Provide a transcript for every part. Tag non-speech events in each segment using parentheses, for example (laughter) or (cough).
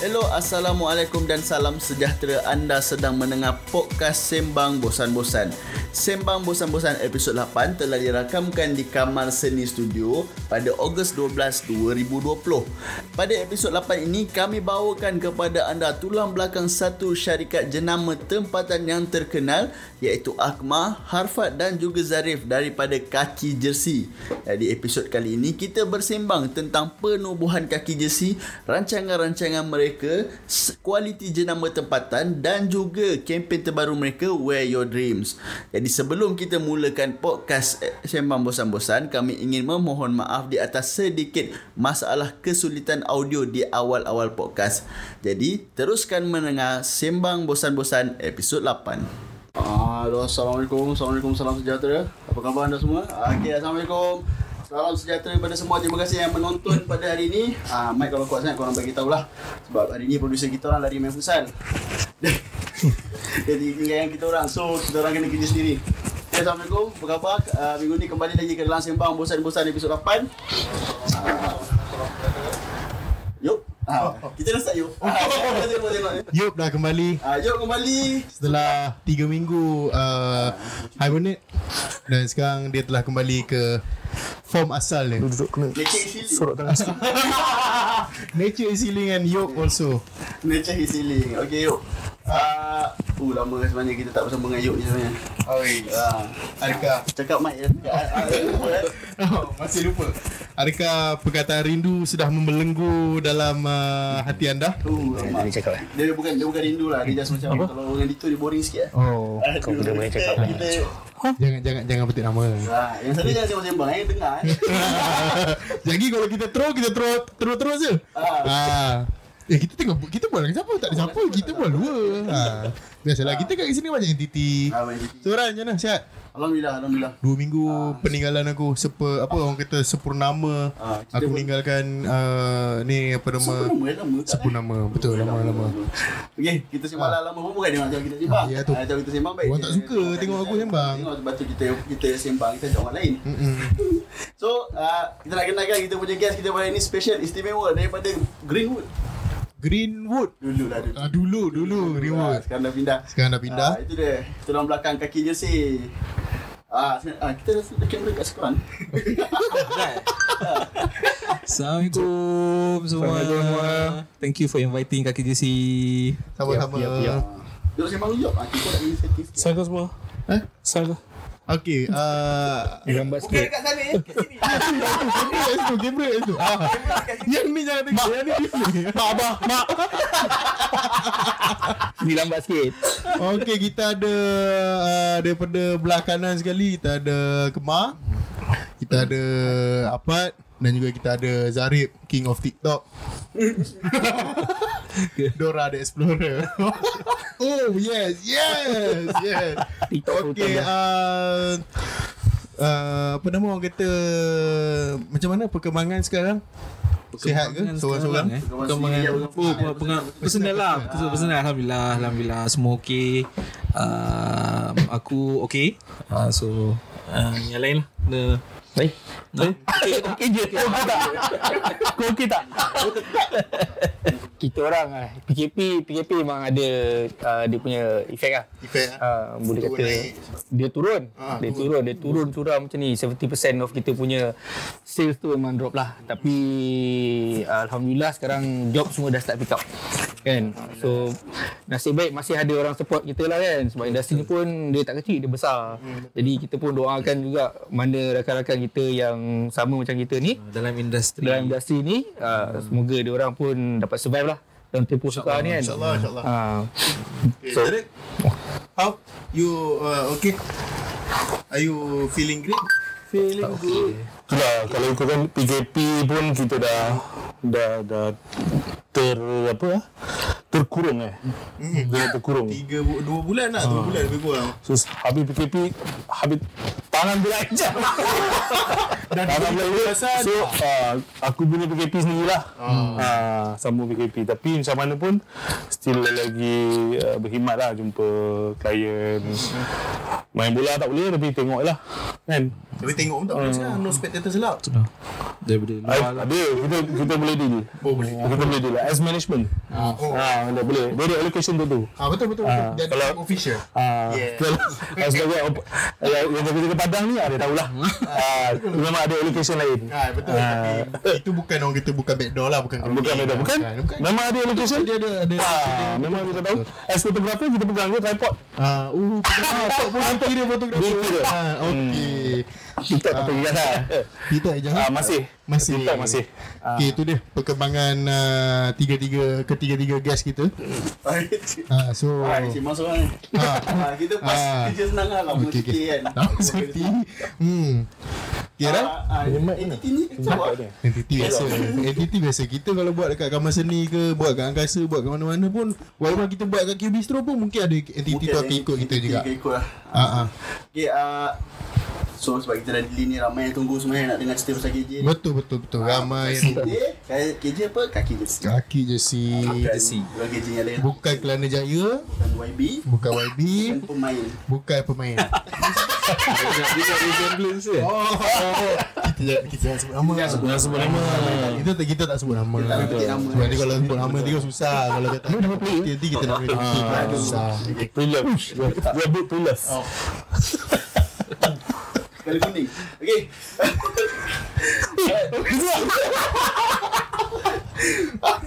Hello, Assalamualaikum dan salam sejahtera anda sedang mendengar podcast Sembang Bosan-Bosan. Sembang Bosan-Bosan episod 8 telah dirakamkan di Kamar Seni Studio pada Ogos 12, 2020. Pada episod 8 ini, kami bawakan kepada anda tulang belakang satu syarikat jenama tempatan yang terkenal iaitu Akma, Harfad dan juga Zarif daripada Kaki Jersey. Di episod kali ini, kita bersembang tentang penubuhan kaki jersey, rancangan-rancangan mereka, kualiti jenama tempatan dan juga kempen terbaru mereka Wear Your Dreams. Jadi sebelum kita mulakan podcast eh, Sembang Bosan-Bosan, kami ingin memohon maaf di atas sedikit masalah kesulitan audio di awal-awal podcast. Jadi teruskan mendengar Sembang Bosan-Bosan episod 8. Halo, Assalamualaikum. Assalamualaikum, salam sejahtera. Apa khabar anda semua? Okey, Assalamualaikum. Salam sejahtera kepada semua. Terima kasih yang menonton pada hari ini. Ah, Mike kalau kuat sangat korang bagi tahulah. Sebab hari ini producer kita orang lari main futsal. (laughs) Jadi tinggal yang kita orang. So, kita orang kena kerja sendiri. Okay, Assalamualaikum. Apa khabar? Uh, minggu ni kembali lagi ke dalam Sembang Bosan-Bosan episod 8. Uh, yuk. Ah, kita dah start yuk. Ah, kita (laughs) tengok tengok. Yup dah kembali Ah, yuk kembali. setelah 3 minggu uh, hibernate dan sekarang dia telah kembali ke form asal dia. Duduk kena Nature is healing. sorot tangan (laughs) sikit. Nature is healing and Yup also. Nature is healing. Okay, yuk. Uh, uh, lama sebenarnya kita tak bersama dengan Yuk ni sebenarnya. Oi, Uh, adakah cakap ya. Ah, ah, lupa, eh. oh, masih lupa. Adakah perkataan rindu sudah membelenggu dalam uh, hati anda? Uh, lama. Dia cakap eh. Dia bukan dia bukan rindu lah. Dia just macam Apa? kalau dengan itu dia boring sikit. eh. Oh, Aduh, kau boleh boleh cakap kita, lah. kita, jangan jangan jangan petik nama. ah, yang sana jangan sembang-sembang eh dengar eh. (laughs) Jadi kalau kita throw kita throw terus terus je. Ah. Ah. Eh kita tengok kita buat dengan siapa tak ada siapa kita buat dua. Ha. Biasalah kita kat sini banyak entiti. Baik. Suran macam mana sihat? Alhamdulillah, alhamdulillah. Dua minggu peninggalan aku sepe apa orang kata sepurnama. Kita aku pun- meninggalkan uh, ni apa nama nama, lama tak, eh? sepurnama betul lama-lama. Okey, kita sembang lah lama pun bukan dia nak tahu kita sembang. Ah, ya tu. Tahu kita sembang baik. Orang tak suka tengok aku sembang. Tengok sebab tu kita kita sembang kita ajak orang lain. Mm-mm. So, uh, kita nak kenalkan kita punya guest kita pada ini special istimewa daripada Greenwood. Greenwood. Dulu lah dulu. Ah, dulu dulu Ah, Greenwood. sekarang dah pindah. Sekarang dah pindah. Ah, itu dia. Tulang belakang kaki jersey. Ah, sen- ah kita dah kamera kat sekolah. Assalamualaikum semua. Thank you for inviting Kaki JC. Sama-sama. Yap. Duduk sembang dulu jap. Ah, kita nak inisiatif. semua. Eh? Salah. Okey, (laughs) uh, Gambar Bukan sikit. dekat sana eh. (laughs) Kat sini. kamera kat situ, kamera kat situ. Ah. Yang ni jangan tengok, yang ni display. Mak abah, mak. (laughs) Ni lambat sikit. Okey, kita ada uh, daripada belah kanan sekali kita ada Kemar. Kita ada Apad dan juga kita ada Zarib, King of TikTok. (laughs) Dora the Explorer. (laughs) oh, yes, yes, yes. TikTok Okey, uh, uh, apa nama orang kata macam mana perkembangan sekarang? Sihat ke? Seorang-seorang? Eh? Perkembangan Oh, pengang, personal lah Personal, personal Alhamdulillah Alhamdulillah Semua okey uh, Aku okey uh, So uh, Yang lain lah Nah. Okey, okey je. Kau okey tak? Kau okey tak? Kita orang ah PKP PKP memang ada uh, dia punya efek lah. Efek lah. Uh, boleh Turun kata naik. dia turun. Ah, dia turun, dia turun curam macam ni. 70% of kita punya sales tu memang drop lah. Tapi uh, alhamdulillah sekarang job semua dah start pick up. Kan? So nasib baik masih ada orang support kita lah kan. Sebab industri ni pun dia tak kecil, dia besar. Jadi kita pun doakan juga mana rakan-rakan kita yang sama macam kita ni Dalam industri dalam industri ni uh, semoga dia orang pun dapat survive lah dalam tempoh sukar ni kan. InsyaAllah, insyaAllah. Uh, Okay, So- Zarib, how you uh, okay? Are you feeling great? feeling good. Itulah kalau ikutkan PKP pun kita dah dah dah ter apa ah? terkurung eh. Hmm. Dia terkurung. Tiga bu- dua bulan lah, dua bulan lebih kurang. So habis PKP habis tangan belajar. (laughs) Dan tangan belajar. So uh, aku punya PKP sendirilah. Ah. Uh, sambung PKP tapi macam mana pun still lagi uh, berkhidmat lah jumpa klien. Main bola tak boleh tapi tengok lah. Kan? Tapi tengok pun tak boleh sekarang, no spectator selap. Daripada luar Ah, lah. Ada kita kita boleh deal. Oh boleh. Kita boleh deal. As management. Ah, oh. Ah, ada boleh. Dia ada allocation tu tu. Ah betul betul betul. Jadi kalau- official. Ah, (laughs) kalau as sebagai op- yang yang jaga jaga padang ni ada tahulah. (laughs) Ah, memang ada allocation lain. Ah betul tapi itu bukan orang kita bukan backdoor lah bukan Bukan ada bukan. bukan. Memang ada allocation. Dia ada ada Ah, memang kita tahu. As fotografer kita pegang je tripod. Ah, uh, (laughs) fotografer pun hantar dia fotografer. Dia kira. Ah, okey. TikTok tak pergi lah. Kita eh jangan. Ah, masih. Masih. TikTok masih. Okey, itu dia perkembangan uh, tiga-tiga ketiga-tiga guest kita. Ah, so Ah, Cik masuk kan. (laughs) Ah, kita pas Ah. kerja senang lah sikit okey. kan. Tahu seperti hmm. Kira Ah, ah, entity ni macam apa? Entiti biasa Entiti biasa Kita kalau buat dekat kamar seni ke Buat kat angkasa Buat kat mana-mana pun Walaupun kita buat kat Q Bistro pun Mungkin ada entiti Mungkin tu akan ikut kita juga akan ikut lah. Ah, ah. Okay, ah, So sebab kita dah delay ni ramai yang tunggu sebenarnya nak dengar cerita pasal KJ ni. Betul betul betul Ramai KJ, yang KJ apa? Kaki jersey. Kaki jersey Bukan bukan KJ yang lain. Bukan Kelana Jaya Bukan YB. Bukan YB Bukan pemain. Bukan pemain Dia tak resemblance dia. Oh Kita kita jangan sebut nama Jangan sebut nama. Kita tak kita tak sebut nama tak nak petik nama. Sebab nanti kalau sebut nama Nanti kan susah Kalau kita tak Nanti kita nak beri Ah, Susah Pre-love. Dia book pre-love. Kali kuning. Okay.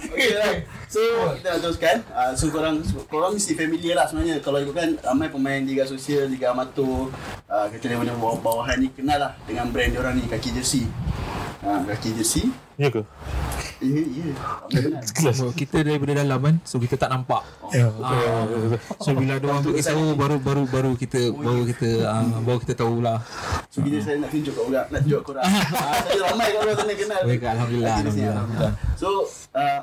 okay lah. So kita nak teruskan. Uh, so korang korang mesti familiar lah sebenarnya. Kalau ikutkan ramai pemain Liga Sosial, Liga Amatur, uh, kita daripada bawah-bawahan ni kenal lah dengan brand diorang ni kaki jersey. Ha, kaki jersey. Ya ke? Ya, ya. Kita daripada dalam kan So kita tak nampak Ah, So bila ada orang beritahu baru baru baru kita baru kita ah, baru kita tahulah. So kita saya nak tunjuk kat orang, nak tunjuk kat korang. (laughs) Ah, saya ramai kat orang sana kenal. Baik alhamdulillah alhamdulillah. So uh,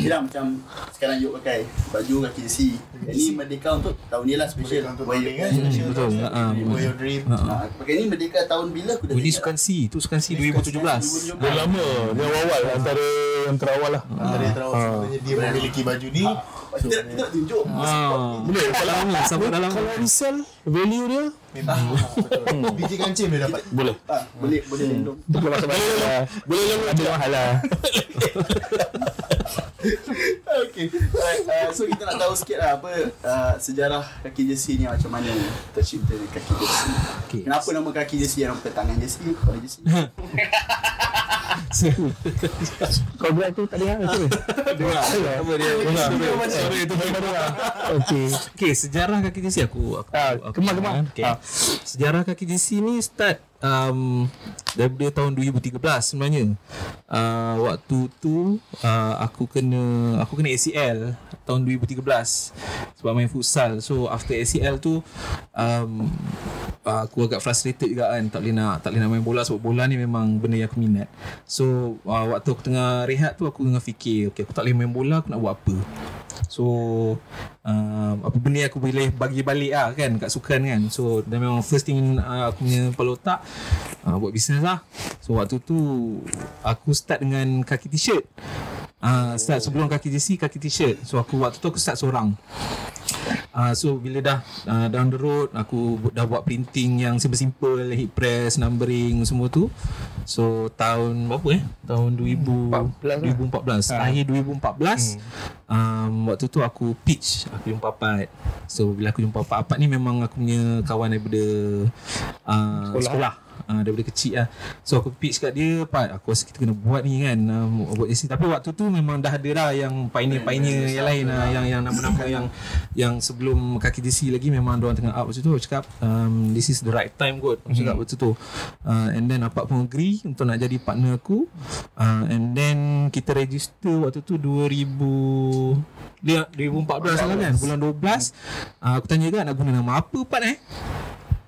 Kira macam sekarang Yuk pakai baju kaki jersey. Ini Merdeka untuk tahun ni lah special. Merdeka untuk tahun ni kan, Betul. Ah, your- For your dream Ah, Pakai ni Merdeka tahun bila aku dah Oh, ini sukan C, tu sukan C 2017. Dah lama. Dia awal antara antara awal lah. Antara yang terawal sebenarnya Dia memiliki baju ni lah. Kita kita nak tunjuk. Ah, boleh kalau lama sampai dalam Kalau resell value dia Memang Biji kancing dia dapat boleh. Ah, boleh boleh. Boleh lah. Boleh lalu ada mahal lah. (laughs) okay. Alright, uh, so kita nak tahu sikit lah apa uh, sejarah kaki jersey ni macam mana tercipta ni kaki jersey. Okay. Kenapa nama kaki jersey yang bukan tangan jersey, kepala jersey? (laughs) Kau berat tu tak dengar ke? (laughs) Dengar. Apa dia? Tu Okey. Okey, sejarah kaki jersey aku aku, Ah, aku kemar, kemar. Okay. Ah. Sejarah kaki jersey ni start um, daripada tahun 2013 sebenarnya. Uh, waktu tu uh, aku kena aku kena ACL tahun 2013 sebab main futsal. So after ACL tu um, uh, aku agak frustrated juga kan tak boleh nak tak boleh nak main bola sebab bola ni memang benda yang aku minat. So uh, waktu aku tengah rehat tu aku tengah fikir okay aku tak boleh main bola aku nak buat apa. So um, apa benda yang aku boleh bagi balik lah kan kat sukan kan. So dan memang first thing uh, aku punya kepala otak uh, buat bisnes lah. So waktu tu aku start dengan kaki t-shirt. Uh, start sebelum kaki jersey kaki t-shirt. So aku waktu tu aku start seorang. Uh, so bila dah uh, down the road aku dah buat printing yang simple-simple heat press numbering semua tu so tahun berapa eh tahun 2000 2014 akhir 2014 um, waktu tu aku pitch aku jumpa Apat so bila aku jumpa Apat Apat ni memang aku punya kawan daripada uh, sekolah, sekolah. Uh, daripada kecil lah. So aku pitch kat dia Pat aku rasa kita kena buat ni kan um, Buat JC Tapi waktu tu memang dah ada lah Yang pioneer-pioneer yang lain lah Yang yang nama-nama yang Yang sebelum kaki JC lagi Memang orang tengah up waktu tu. Aku cakap um, This is the right time kot Aku cakap waktu tu. Uh, And then Apak pun agree Untuk nak jadi partner aku. Uh, And then Kita register waktu tu 2000 dia 2014 lah kan Bulan 12 uh, Aku tanya kan Nak guna nama apa Pat eh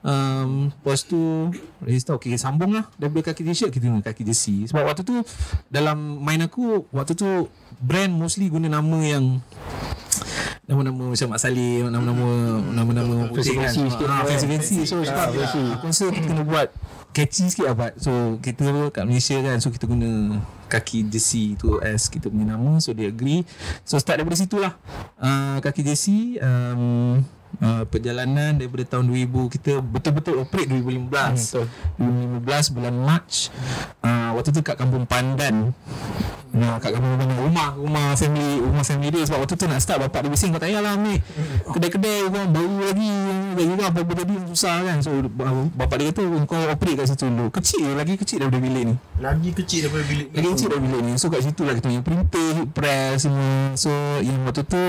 Um, lepas tu Register Okay sambung lah. Daripada kaki t-shirt Kita guna kaki jersey Sebab waktu tu Dalam main aku Waktu tu Brand mostly guna nama yang Nama-nama macam Mak Saleh Nama-nama Nama-nama putih kan Fancy sikit. Ah, Fancy-fancy So cakap Aku rasa kita kena buat Catchy sikit lah Pat So kita kat Malaysia kan So kita guna Kaki jersey tu As kita punya nama. So dia agree. So start daripada situ lah. Uh, Kaki jersey um, uh, Perjalanan daripada tahun 2000 Kita betul-betul operate 2015 betul. 2015 bulan March uh, waktu tu kat Kampung Pandan. Nah, kat kampung Pandan rumah rumah family rumah family dia sebab waktu tu nak start bapak dia bising kau tak payahlah ambil kedai-kedai orang baru lagi lagi juga apa-apa tadi susah kan. So bapak dia kata kau operate kat situ dulu. Kecil lagi kecil daripada bilik ni. Lagi kecil daripada bilik lagi kecil dari bilik ni. So kat situ lah kita punya printer press semua. So yang waktu tu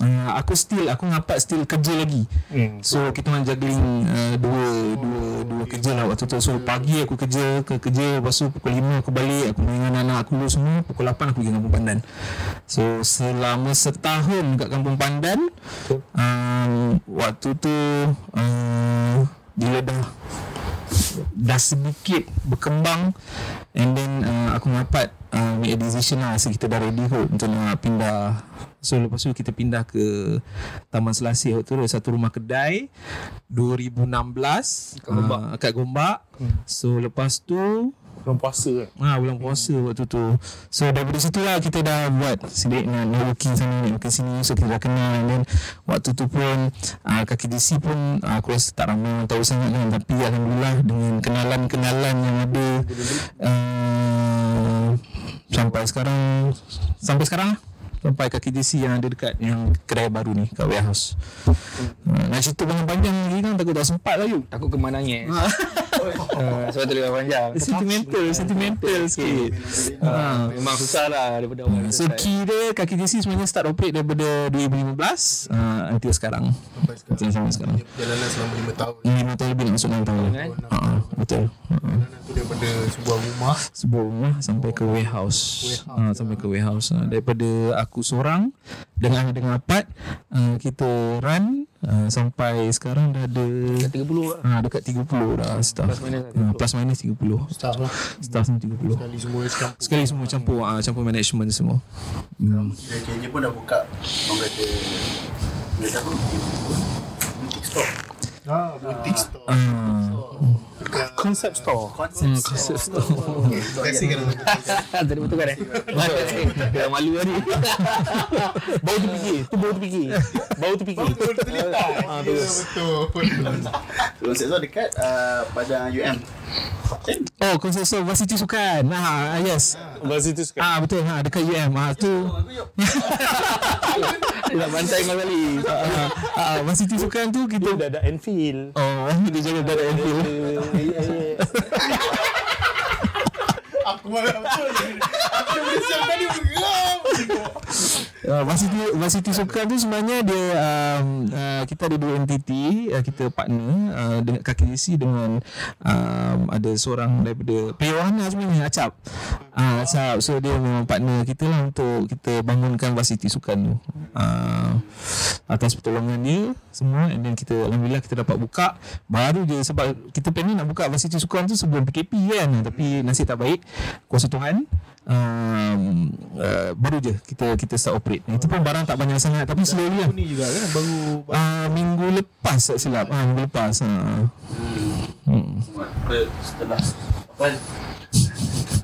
uh, Aku still Aku ngapak still kerja lagi. Hmm. So kita orang juggling uh, Dua Dua Dua kerja lah waktu tu. So pagi aku kerja Ke kerja Lepas tu pukul 5 aku balik Aku dengan anak aku dulu semua Pukul 8 aku pergi Kampung Pandan. So selama setahun Kat Kampung Pandan um, Waktu tu uh, Bila dah dah sedikit berkembang and then uh, aku dapat uh, make a decision lah. So kita dah ready kot untuk nak pindah. So lepas tu kita pindah ke Taman Selasih waktu tu. Satu rumah kedai 2016 kat Gombak, uh, kat Gombak. so lepas tu Bulan puasa kan? Ah bulan puasa waktu tu. So daripada situ lah kita dah buat sedikit nak networking sana networking sini. So kita dah kenal. And then waktu tu pun uh, kaki DC pun uh, aku rasa tak ramai orang tahu sangat kan. Tapi alhamdulillah dengan kenalan-kenalan yang ada uh, sampai sekarang sampai sekarang lah sampai kaki DC yang ada dekat yang kedai baru ni kat warehouse. Uh, nak cerita panjang-panjang lagi kan takut tak sempat lah yuk. Takut kemana nangis. uh, (laughs) sebab tu lebih panjang. Sentimental, sentimental sikit. Ha. Memang susah lah daripada awal. So key dia kaki DC sebenarnya start operate daripada 2015 uh, until sekarang. Sampai sekarang sampai sekarang. Dia Perjalanan selama 5 tahun Ini 5 tahun lebih nak masuk 6 tahun. Kan? Ha, betul. Ha. Perjalanan tu daripada sebuah rumah Sebuah rumah sampai ke warehouse. Ha, sampai ke warehouse. Ha. Daripada aku seorang dengan dengan Apat uh, kita run uh, sampai sekarang dah ada 30 lah. ha, dekat 30 dah staff. Plus minus Ha, plus minus 30. Staff lah Staff semua 30. Kali semua Sekali semua campur ah campur management semua. Hmm. KJ pun dah buka Orang kata Dia dah pun Boutique store Ah, boutique store Concept store Hmm, concept store. Terima kasih kerana (laughs) Tadi betul kan eh? (laughs) Dia malu tadi. (laughs) Bau terfikir Tu bau terfikir Bau terfikir Ah, betul Konsep store dekat uh, Pada UM Oh, concept store Varsity Sukan. Ah, yes. Lepas itu sekarang Ah, betul. Ha, dekat UM. Ah, tu. Nak bantai kau kali. Ah, ah, Varsity Sukan tu kita dah ada Enfield Oh, dia jaga dari Enfield. Aku marah betul Aku tadi Uh, Varsity Varsity Sukan tu sebenarnya dia um, uh, kita ada dua entiti uh, kita partner uh, dengan kaki DC dengan um, ada seorang daripada Pewana sebenarnya Acap. Uh, Acap so dia memang partner kita lah untuk kita bangunkan Varsity Sukan tu. Uh, atas pertolongan dia semua and then kita alhamdulillah kita dapat buka baru je sebab kita planning nak buka Varsity Sukan tu sebelum PKP kan tapi nasib tak baik kuasa Tuhan um, uh, baru je kita kita start operate. Itu pun barang tak banyak sangat tapi slowly lah. Ni juga kan Baru Uh, minggu lepas tak silap. Ah minggu lepas. Ha. Hmm. Setelah Apa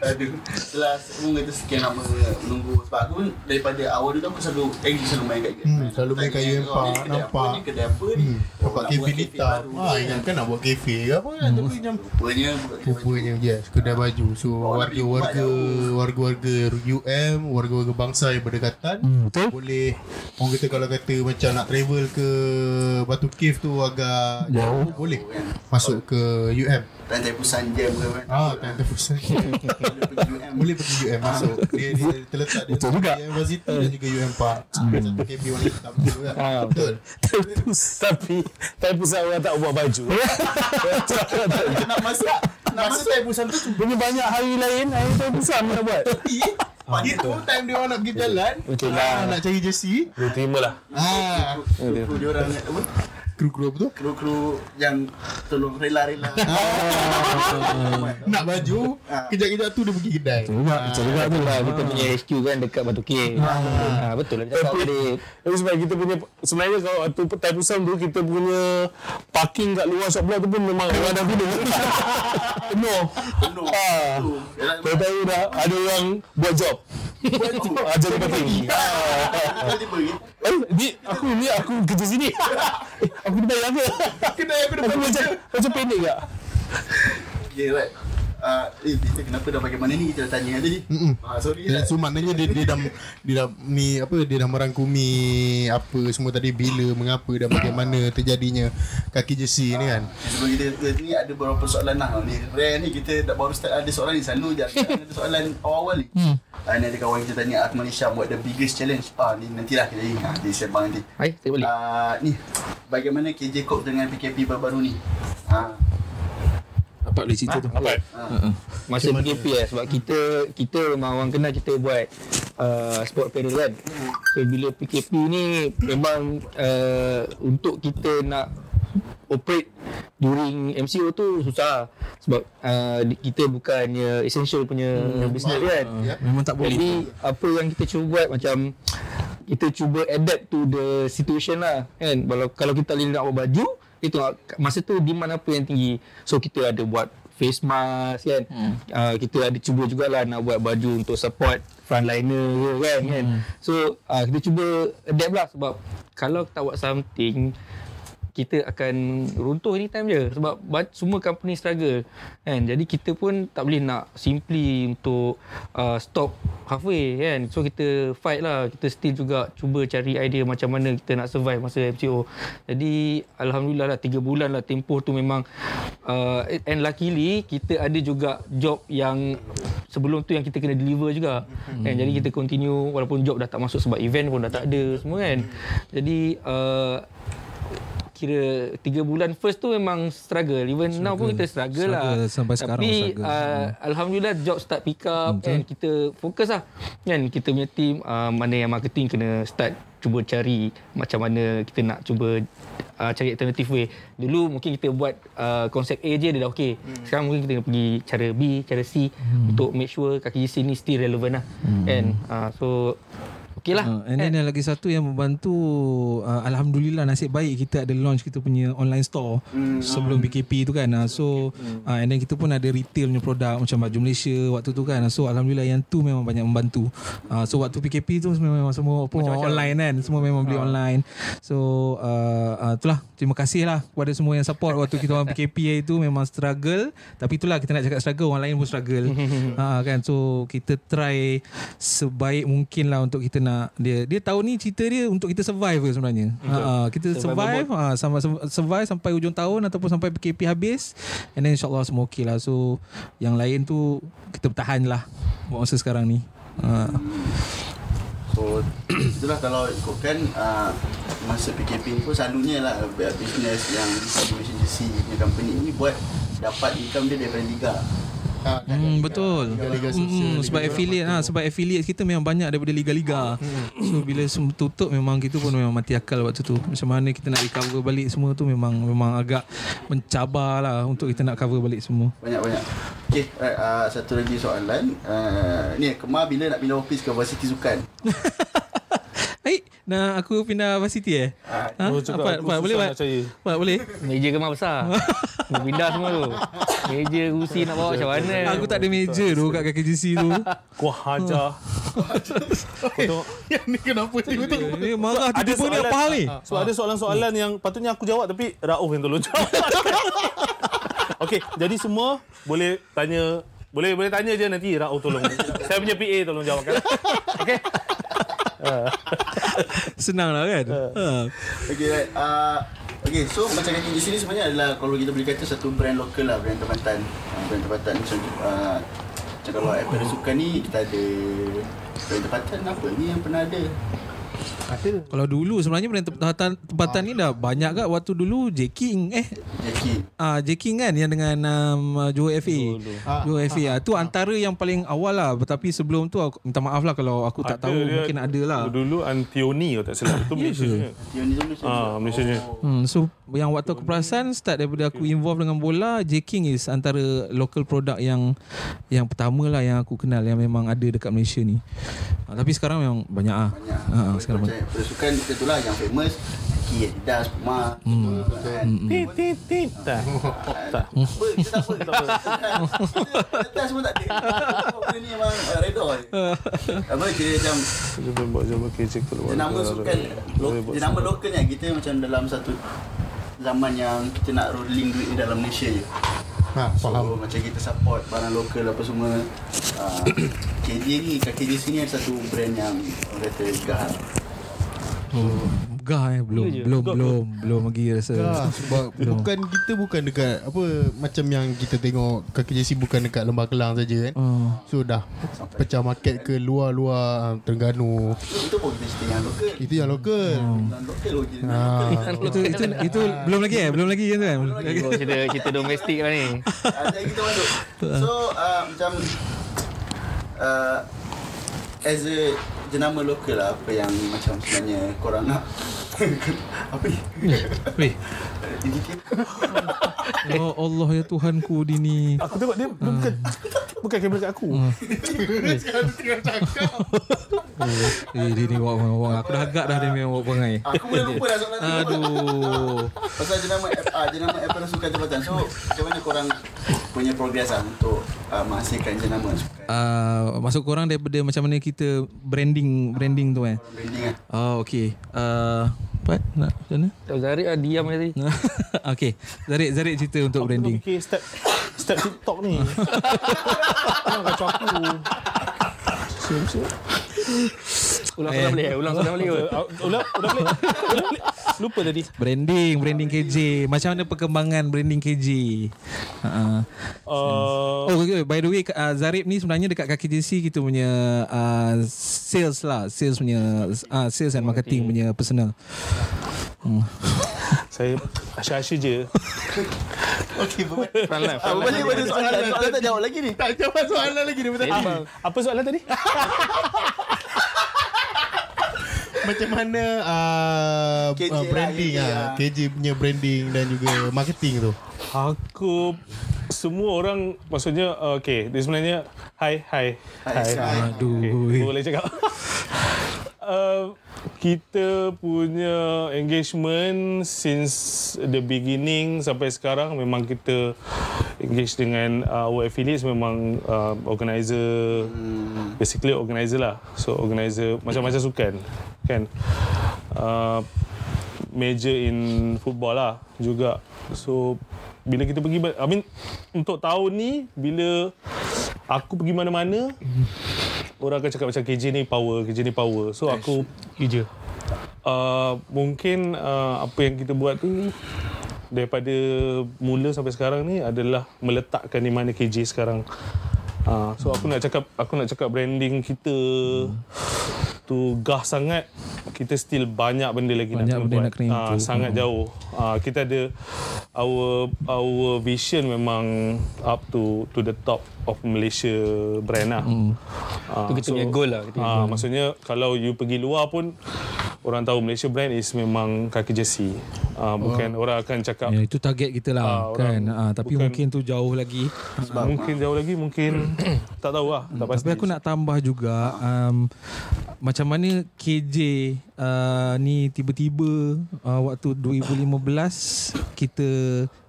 Aduh Setelah Orang kata sekian lama Menunggu Sebab aku pun Daripada awal dulu aku selalu Eh selalu main kat Hmm, selalu main kat UM Park, nampak. Ni kedai apa ni? Dapat kafe hitam Ah, kan nak buat kafe ke apa kan Tapi macam Rupanya Rupanya yes Kedai baju. So warga-warga Warga-warga UM Warga-warga bangsa yang berdekatan Hmm, betul? Boleh Orang kata kalau kata Macam nak travel ke Batu Cave tu agak Jauh. Boleh Masuk ke UM Rantai Pusan Jam ke kan? Ah, kan terpusat Boleh pergi UM Boleh pergi UM masuk. Dia, dia terletak di Betul juga. University dan juga UM Park. Satu KB warna hitam tu kan Ah, Betul. Tapi Tapi pusat orang tak buat baju. (laughs) Nak masuk Nak masuk Rantai Pusan tu Punya banyak hari lain Hari tu pusat mana buat. (laughs) Tapi Dia full time dia orang nak pergi Betul. ah, lah. Nak cari jersey Dia terima lah. Ah, Kru dia orang apa Kru-kru apa tu? Kru-kru yang Tolong rela-rela. (laughs) Nak baju Kejap-kejap tu dia pergi kedai. Betul juga tu. Itulah kita punya HQ kan dekat Batu K. Betul lah dia cakap tadi. Tapi sebab kita punya Sebenarnya kalau waktu Thai Pusam tu Kita punya Parking kat luar shop belah tu pun Memang orang dah penuh. (laughs) Penuh. Penuh. Ah. Tahu-tahu dah Ada orang Buat job Ah, Jadi parking Tiba-tiba Eh, ni aku ni aku kerja sini. Eh, aku dibayar ke? Kedai aku Aku macam macam pendek tak? Okay right uh, eh kenapa dah bagaimana ni kita dah tanya tadi. Ah sorry Dan lah. so maknanya dia, dia dah dia dah ni apa dia dah merangkumi apa semua tadi bila mengapa dan bagaimana terjadinya kaki jersey ni kan. Sebelum kita, kita ni ada beberapa soalan lah ni. Rare ni kita dah baru start ada soalan ni selalu je (laughs) ada soalan awal-awal ni. Hmm. Ah, ni ada kawan kita tanya Akmal Hisham what the biggest challenge. Ah ni nantilah kita ingat di sembang nanti. Hai, saya balik. Ah ni bagaimana KJ cope dengan PKP baru-baru ni? Ah Dapat boleh cerita tu. Apa? Masa PKP lah sebab kita kita memang orang kenal kita buat uh, sport apparel kan. So bila PKP ni memang uh, untuk kita nak operate during MCO tu susah sebab uh, kita bukannya essential punya hmm, business kan. Memang tak boleh. Jadi apa yang kita cuba buat macam kita cuba adapt to the situation lah kan. Kalau kalau kita boleh nak buat baju itu masa tu demand apa yang tinggi. So kita ada buat face mask kan. Hmm. Uh, kita ada cuba jugalah nak buat baju untuk support frontliner ke kan kan. So uh, kita cuba adapt lah sebab kalau kita buat something kita akan runtuh anytime je. Sebab ba- semua company struggle kan? Jadi kita pun tak boleh nak simply untuk uh, stop halfway kan? So kita fight lah. Kita still juga cuba cari idea macam mana kita nak survive masa MCO jadi Alhamdulillah lah 3 bulan lah tempoh tu memang uh, and luckily kita ada juga job yang sebelum tu yang kita kena deliver juga kan? Jadi kita continue walaupun job dah tak masuk sebab event pun dah tak ada semua kan? Jadi uh, kira 3 bulan first tu memang struggle even struggle. now pun kita struggle, Struggle lah sampai sekarang tapi struggle. uh, alhamdulillah job start pick up Betul. and kita fokus lah kan kita punya team uh, mana yang marketing kena start cuba cari macam mana kita nak cuba uh, cari alternative way dulu mungkin kita buat uh, konsep A je dia dah okey hmm. sekarang mungkin kita kena pergi cara B cara C hmm. untuk make sure kaki JC ni still relevant lah hmm. kan uh, so okey lah. Uh, and then yang lagi satu yang membantu uh, Alhamdulillah nasib baik kita ada launch kita punya online store mm, sebelum PKP tu kan. Uh, so uh, and then kita pun ada retail punya produk macam baju Malaysia waktu tu kan. So Alhamdulillah yang tu memang banyak membantu. Uh, so waktu PKP tu memang semua pun online kan. Semua memang beli online. So uh, uh, itulah. Terima kasih lah kepada semua yang support waktu kita orang PKP itu memang struggle. Tapi itulah kita nak cakap struggle. Orang lain pun struggle. Uh, (laughs) kan. So kita try sebaik mungkin lah untuk kita nak dia dia tahun ni cerita dia untuk kita survive ke sebenarnya. Ha, kita survive ha, sampai survive sampai hujung tahun ataupun sampai PKP habis and then insyaallah semua okey lah. So yang lain tu kita bertahan lah buat masa sekarang ni. Ha. So (coughs) itulah kalau ikutkan uh, masa PKP ni pun selalunya lah business yang distribution punya company ni buat dapat income dia daripada liga. Ha, kan? Hmm, betul. Liga-liga sosial, Hmm, sebab affiliate lah, sebab affiliate kita memang banyak daripada liga-liga. So bila semua tutup memang kita pun memang mati akal waktu tu. Macam mana kita nak recover balik semua tu memang memang agak mencabar lah untuk kita nak cover balik semua. Banyak-banyak. Okay, right, uh, satu lagi soalan. Uh, ni, Kemar bila nak pindah office ke Varsity Sukan? (laughs) Nak aku pindah varsity eh? Ah, Ha? Cakap Apa, apa, boleh percaya. Pak, boleh? meja kemar besar (laughs) Nak pindah semua tu meja kursi nak bawa macam mana Aku tak ada meja tu kat kaki JC tu. (laughs) Kau hajar. Kau. (laughs) Yang ni kenapa tiba-tiba Ni marah Ada tiba-tiba ni soalan apa hal ni? So ada soalan-soalan yang patutnya aku jawab tapi Rauf yang tolong jawab. Okey, jadi semua boleh tanya boleh boleh tanya je nanti Rauf tolong. Saya punya PA tolong jawabkan. Okey. (laughs) Senang lah kan? Ha. Okay, right. Uh, okay, so macam kaki di sini sebenarnya adalah kalau kita boleh kata satu brand lokal lah, brand tempatan. Uh, brand tempatan macam uh, macam kalau apparel sukan ni kita ada brand tempatan apa ni yang pernah ada? Kalau dulu sebenarnya brand tempatan, tempatan ni dah banyak kat waktu dulu J King eh Jackie. Ah J King kan yang dengan um, Joe FA. Ah, Joe FA ah, tu antara yang paling awal lah tetapi sebelum tu aku minta maaf lah kalau aku tak tahu dia- mungkin ada lah. Dulu Antioni kalau tak Malaysia. Yang ni tu Malaysia. Ah, Malaysia. punya. Hmm, so yang waktu aku perasan start daripada aku involve dengan bola J King is antara local product yang yang pertama lah yang aku kenal yang memang ada dekat Malaysia ni. Ah, tapi sekarang memang banyak ah. Banyak. Ah, sekarang macam sukan kita tu lah yang famous. Nike, Adidas, Puma. Hmm. Kan? Tit tit tit. Tak. (laughs) Tak. Apa? Kita (laughs) tak apa. (laughs) Tak apa. Kita semua tak ada. Benda ni memang uh, redor je. Apa kira macam Dia boleh buat jawapan kecil tu. Dia nama sukan lo, Dia nama lokalnya Kita macam dalam satu Zaman yang Kita nak rolling duit ni dalam Malaysia je Ha, So faham. macam kita support barang lokal apa semua (coughs) uh, KJ ni kat KJ sini ada satu brand yang orang kata gah Gah eh belum belum belum belum lagi rasa. Sebab bukan kita bukan dekat apa macam yang kita tengok kaki JC bukan dekat Lembah Kelang saja kan. Oh. So dah pecah market ke luar-luar ah, Terengganu. Itu, pun kita yang lokal Itu yang lokal. Jadi Ha. (laughs) Itu itu itu belum lagi eh belum lagi kan. Belum lagi. Oh, cerita cerita domestik lah ni. (laughs) Ada kita masuk So uh, macam uh, As a jenama lokal lah Apa yang macam sebenarnya korang nak (laughs) Apa ni? Weh. Indicate Ya Allah ya Tuhanku dini. Aku tengok dia, dia bukan bukan kamera kat aku. (laughs) Eh dia ni Aku dah agak dah dia memang wak perangai. Aku boleh lupa dah soalan tu Aduh. Pasal jenama FA Jenama FA Sukan Tempatan So macam mana korang Punya progress lah Untuk uh, menghasilkan jenama sukan Uh, masuk korang daripada macam mana kita branding branding tu eh. Branding lah Oh okay. Uh, Pat nak macam mana? Tak Zarik lah diam tadi. (laughs) okay. Zarik Zarik cerita untuk Aku branding. fikir step step TikTok ni. (laughs) Kacau aku. Ulang soalan boleh? Ulang soalan boleh ke? Uh, Ulang, ulang balik. Ulang balik. Lupa tadi. Branding, branding KJ. Macam mana perkembangan branding KJ? Uh, Uh, oh, okay. by the way, uh, Zarib ni sebenarnya dekat kaki JC kita punya uh, sales lah, sales punya uh, sales and marketing punya personal. Hmm. (laughs) saya asyik-asyik je. Berbalik Front line, front berbalik line. pada soalan Soalan tak jawab lagi ni Tak jawab soalan lagi dia betul. Apa soalan tadi? (laughs) Macam mana uh, KJ uh, lah, branding KJ ah, lah. KJ punya branding dan juga marketing tu. Aku semua orang maksudnya uh, okay dia sebenarnya hi hi Hai, hai. Aduh. okay, boleh cakap (laughs) uh, kita punya engagement since the beginning sampai sekarang memang kita engage dengan uh, our affiliates memang uh, organizer basically organizer lah. So organizer macam-macam sukan kan? Uh, major in football lah juga. So bila kita pergi I mean untuk tahun ni bila aku pergi mana-mana orang akan cakap macam KJ ni power KJ ni power. So aku Kerja. uh, mungkin uh, apa yang kita buat tu daripada mula sampai sekarang ni adalah meletakkan di mana KJ sekarang uh, so aku nak cakap aku nak cakap branding kita tu gah sangat kita still banyak benda lagi Banyak nak benda buat nak kena Ah, improve. sangat jauh uh, kita ada our our vision memang up to to the top of Malaysia brand lah Ah, Tu kita punya goal lah, kita ah, goal. maksudnya kalau you pergi luar pun orang tahu Malaysia brand is memang kaki jersey. Ah, bukan orang akan cakap Ya, itu target kita lah Ah, kan. orang Ah, tapi bukan- mungkin tu jauh lagi. mungkin jauh lagi mungkin (coughs) tak tahu lah tak pasti. Tapi aku nak tambah juga um, macam mana KJ uh, ni tiba-tiba uh, waktu 2015 kita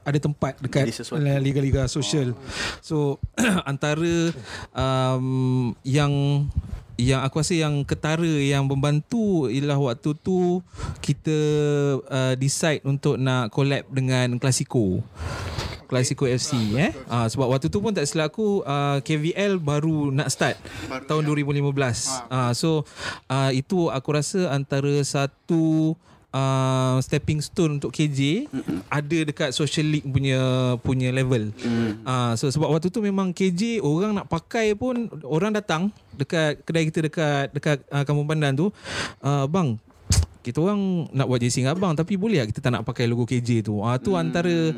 ada tempat dekat sesuatu. liga-liga sosial. So (coughs) antara um, yang yang aku rasa yang ketara yang membantu ialah waktu tu kita uh, decide untuk nak collab dengan Klasiko. Klasiko FC eh. Ah sebab waktu tu pun tak silap aku uh, KVL baru nak start baru tahun 2015. Ah so uh, itu aku rasa antara satu uh, stepping stone untuk KJ ada dekat social league punya punya level. Ah so sebab waktu tu memang KJ orang nak pakai pun orang datang dekat kedai kita dekat dekat uh, Kampung Pandan tu uh, bang kita orang nak buat JC dengan abang tapi boleh tak kita tak nak pakai logo KJ tu. Ah tu antara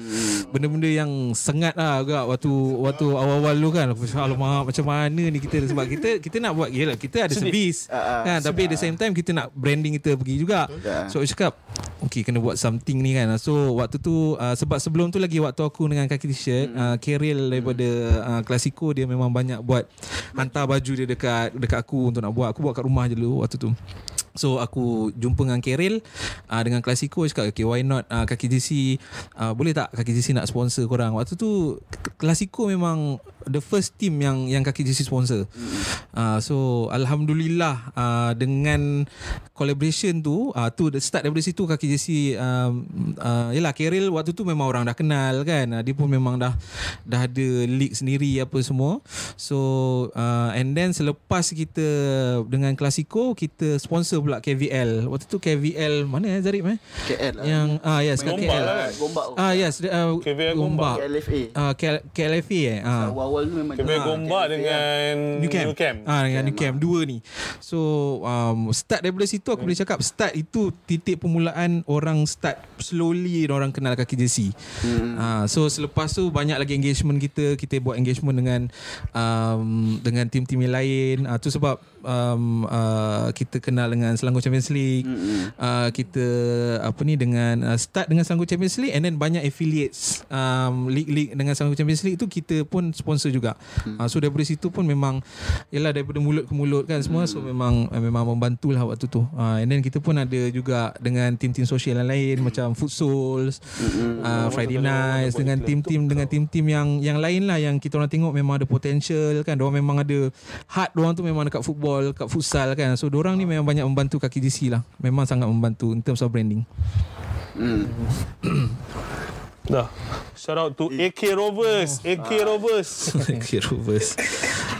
benda-benda yang sengat lah agak waktu waktu awal-awal dulu kan. Alamak macam mana ni kita sebab kita kita nak buat yalah kita ada servis Ah, ah, kan tapi at the same time kita nak branding kita pergi juga. So aku cakap okay kena buat something ni kan. So waktu tu uh, sebab sebelum tu lagi waktu aku dengan kaki t-shirt uh, Keril daripada uh, Klasiko dia memang banyak buat hantar baju dia dekat dekat aku untuk nak buat. Aku buat kat rumah je dulu waktu tu. So aku jumpa dengan Keril uh, Dengan Klasiko Cakap okay why not uh, Kaki JC uh, Boleh tak Kaki JC nak sponsor korang? Waktu tu Klasiko memang The first team yang Yang Kaki JC sponsor uh, So Alhamdulillah uh, Dengan Collaboration tu uh, Tu the start daripada situ Kaki JC um, uh, Yelah Keril waktu tu Memang orang dah kenal kan uh, Dia pun memang dah Dah ada league sendiri Apa semua So uh, And then selepas kita Dengan Klasiko Kita sponsor pula KVL Waktu tu KVL Mana eh Zarif eh KL lah. Yang ah yes kat Gombak KL lah kan? Gombak. Ah yes uh, KVL Gombak. KLFA. Ah KL, KLFA eh ah Awal-awal tu memang Kebel Gombak dengan New Camp. New Camp. Ah dengan New Camp dua ni. So um, start daripada situ aku boleh cakap start itu titik permulaan orang start slowly orang kenal kaki JC. Hmm. Ah so selepas tu banyak lagi engagement kita kita buat engagement dengan um, dengan tim-tim yang lain. Ah tu sebab um, uh, kita kenal dengan Selangor Champions League. Hmm. Uh, kita apa ni dengan uh, start dengan Selangor Champions League and then banyak affiliates um, league-league dengan Selangor Champions League tu kita pun sponsor juga. Hmm. Uh, so daripada situ pun memang yalah daripada mulut ke mulut kan semua so memang uh, memang membantulah waktu tu. Uh, and then kita pun ada juga dengan tim-tim sosial yang lain macam Futsals, uh, Friday Nights dengan tim-tim dengan tim-tim yang yang lain lah yang kita orang tengok memang ada potential kan. Diorang memang ada heart diorang tu memang dekat football, kat futsal kan. So diorang ni memang banyak membantu kaki DC lah. Memang sangat membantu in terms of branding. Hmm. Dah. Shout out to AK Rovers. AK Rovers. (laughs) Kira Rovers.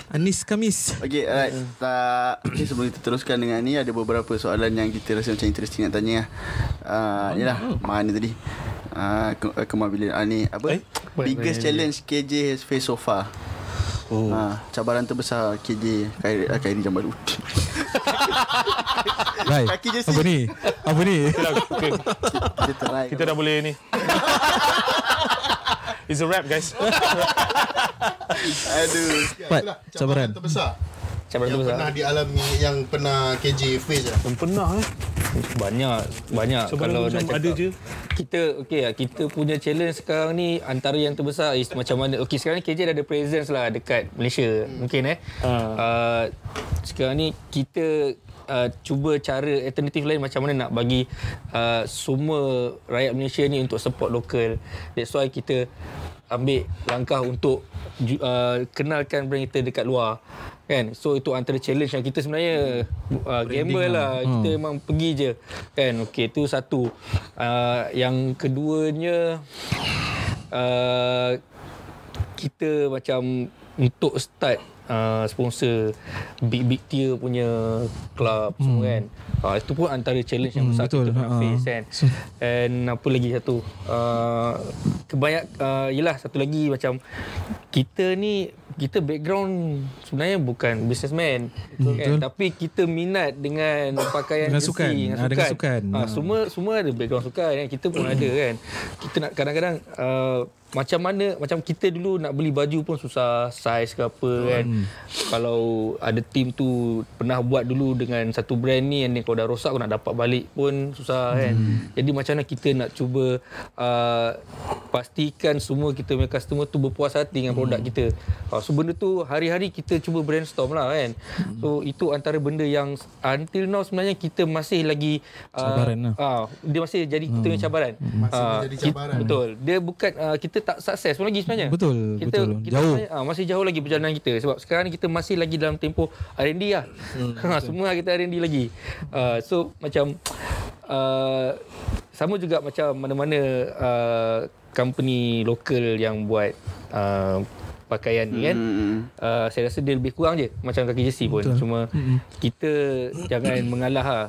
Anis Kamis. Okay, alright. Tak, (clears throat) okay, sebelum kita teruskan dengan ni, ada beberapa soalan yang kita rasa macam interesting nak tanya lah. Uh, yelah, mana tadi? Uh, ke, Kemal bila ah, ni apa? Eh? Biggest challenge KJ has faced so far. Oh. Uh, cabaran terbesar KJ Khairi, uh, Khairi Jambalut. (laughs) Baik. Kaki je Apa ni? Apa ni? Okay, dah, okay. kita try. Kita dah boleh ni. (laughs) It's a wrap guys. Aduh. Pat, Itulah cabaran. terbesar Cabaran yang tu pernah dialami yang pernah KJ face lah. Yang pernah eh. banyak banyak Cabaran kalau macam nak cakap ada je. kita okey lah, kita punya challenge sekarang ni antara yang terbesar is macam mana okey sekarang ni KJ dah ada presence lah dekat Malaysia mungkin eh Ha. uh, sekarang ni kita Uh, cuba cara alternatif lain macam mana nak bagi uh, semua rakyat Malaysia ni untuk support lokal. That's why kita ambil langkah untuk uh, kenalkan brand kita dekat luar. Kan? So itu antara challenge yang kita sebenarnya uh, gamble lah. Kita memang pergi je. Kan? Okey, tu satu. Uh, yang keduanya uh, kita macam untuk start uh, sponsor big big tier punya club hmm. semua kan. Uh, itu pun antara challenge yang Hmm, besar betul. kita nak Ha. face kan. And apa lagi satu? Uh, kebanyak uh, yelah satu lagi macam kita ni kita background sebenarnya bukan businessman kan tapi kita minat dengan pakaian Dengan jersey, sukan. dengan Ah, dengan sukan. Ah. semua semua ada background sukan kan kita pun ada kan kita nak kadang-kadang uh, macam mana macam kita dulu nak beli baju pun susah saiz ke apa kan. Kalau ada team tu pernah buat dulu dengan satu brand ni and then kalau dah rosak kau nak dapat balik pun susah kan. Jadi macam mana kita nak cuba uh, pastikan semua kita punya customer tu berpuas hati dengan produk kita. Uh, so benda tu hari-hari kita cuba brainstorm lah kan. So itu antara benda yang until now sebenarnya kita masih lagi uh, Cabaran lah. Ah, dia masih jadi kita punya cabaran. Masih Ah, menjadi kita- cabaran. Betul. Dia bukan uh, kita tak sukses pun lagi sebenarnya. Betul, Kita, betul. Kita Jauh. sebenarnya, ah, masih jauh lagi perjalanan kita sebab sekarang ni kita masih lagi dalam tempoh R&D lah. Hmm, (laughs) semua kita R&D lagi. Uh, so macam uh, sama juga macam mana-mana uh, company lokal yang buat uh, pakaian ni kan. Hmm. Uh, saya rasa dia lebih kurang je macam kaki jersey pun. Betul. Cuma kita jangan mengalah lah.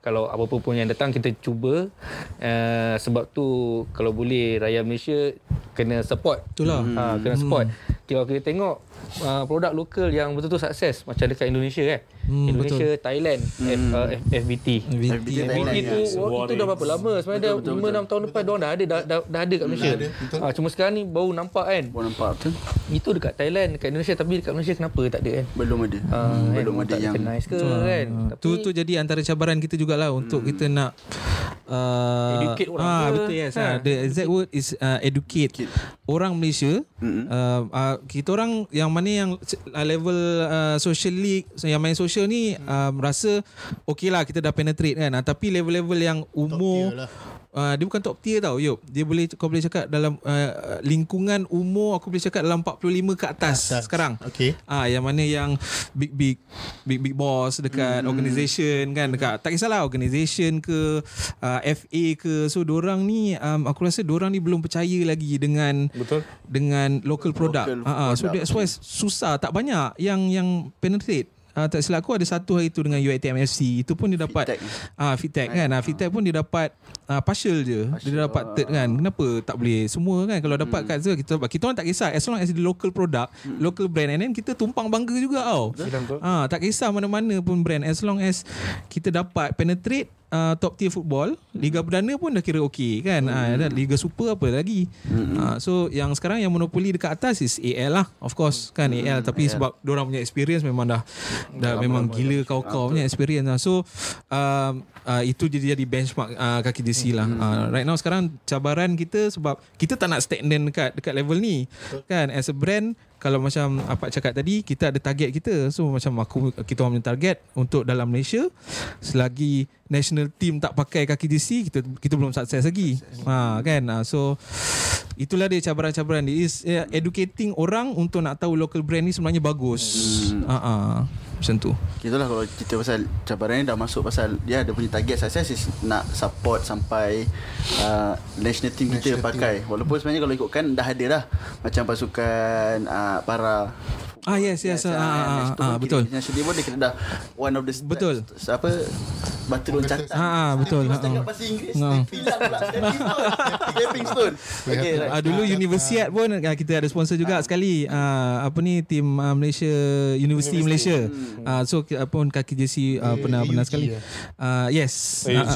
Kalau apa-apa pun yang datang kita cuba uh, sebab tu kalau boleh rakyat Malaysia kena support. Itulah. Ha, kena support. Kalau kita tengok uh, produk lokal yang betul-betul sukses macam dekat Indonesia kan. Hmm, Indonesia, Thailand, F, uh, F, FBT. FBT FBT Thailand, tu oh, itu dah berapa lama sebenarnya dah 5 6 tahun lepas dia dah ada dah, dah, dah ada kat Malaysia. ada, betul. Ha, cuma sekarang ni baru nampak kan. Baru nampak betul. Itu dekat Thailand, dekat Indonesia tapi dekat Malaysia kenapa tak ada kan? Belum ada. Ha, Belum kan, ada tak yang recognize ke kan. Ah, tu tu jadi antara cabaran kita jugalah untuk kita nak uh, Educate orang ah, ke? betul yes Ha. ha. the exact word is uh, educate orang Malaysia mm-hmm. uh, uh, kita orang yang mana yang uh, level uh, social league yang main social ni um, rasa okey lah kita dah penetrate kan uh, tapi level-level yang umur lah. Uh, dia bukan top tier tau Yop Dia boleh Kau boleh cakap dalam uh, Lingkungan umur Aku boleh cakap dalam 45 ke atas, Atas. Sekarang Okey. Ah, yang mana yang big big big big boss dekat hmm. organisation kan dekat tak kisahlah organisation ke uh, FA ke so dorang ni um, aku rasa dorang ni belum percaya lagi dengan Betul. dengan local product. Local Ah, ah, so that's why susah tak banyak yang yang penetrate. Uh, tak silap aku ada satu hari tu dengan UiTM FC itu pun dia dapat ah feedback kan ah feedback pun dia dapat ah, partial je. Dia dapat third kan. Kenapa tak boleh? Semua kan kalau dapat kat tu kita kita orang tak kisah. As long as the local product local brand. And then kita tumpang bangga juga tau. Ah tak kisah mana-mana pun brand. As long as kita dapat penetrate uh, top tier football Liga Perdana pun dah kira okey kan? Ah ada Liga Super apa lagi. Ah, so yang sekarang yang monopoli dekat atas is AL lah of course kan AL tapi sebab orang punya experience memang dah dah memang gila kau-kau punya experience lah. So um, uh, itu jadi jadi benchmark uh, kaki DC lah. Uh, right now sekarang cabaran kita sebab kita tak nak stagnant dekat dekat level ni kan as a brand kalau macam apa cakap tadi kita ada target kita. So macam aku kita orang punya target untuk dalam Malaysia selagi national team tak pakai kaki DC kita kita belum sukses lagi. Ha kan? Ha, so itulah dia cabaran-cabaran dia. Is uh, educating orang untuk nak tahu local brand ni sebenarnya bagus. Ha ah macam tu Itulah kalau cerita pasal cabaran ni dah masuk pasal dia ada punya target sukses is nak support sampai uh, national team kita National pakai. Walaupun sebenarnya kalau ikutkan dah ada dah macam pasukan uh, para ah yes yes ah, ah, ah, ah, betul National team pun dia kena dah one of the Betul. st- apa batu loncatan. Ah, ah, betul. Kita Ah, cakap ah. bahasa Inggeris. Stone pula. Stepping stone. (laughs) Okay, right. Ah, dulu Universiat pun kita ada sponsor juga sekali ah, apa ni tim Malaysia University, Malaysia. Ah, so pun kaki jersey ah, Eh, pernah pernah sekali. lah. Ah, yes. AUG.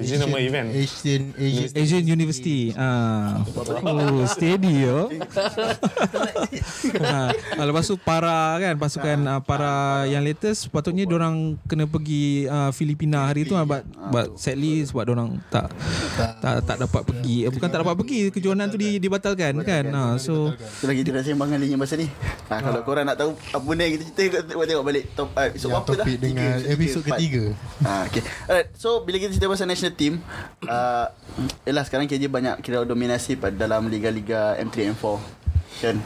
Ini nama event. Asian Asian Asian University. Ah. Oh, steady yo. ha, lepas tu para kan pasukan uh, para yang latest sepatutnya orang kena pergi uh, Filipina hari tu but, but sadly sebab orang tak tak tak dapat pergi eh, bukan tak dapat pergi kejohanan tu di, dibatalkan kan ha, so Itu lagi kita sembang dengan masa ni. Ha, kalau korang nak tahu apa benda yang kita cerita, tengok balik top uh, episode Yang berapa dah? dengan Tiga, episod empat. ketiga. Ha, okay. Alright, so bila kita cerita pasal national team, uh, yelah sekarang KJ banyak kira dominasi pada dalam liga-liga M3 M4. Kan?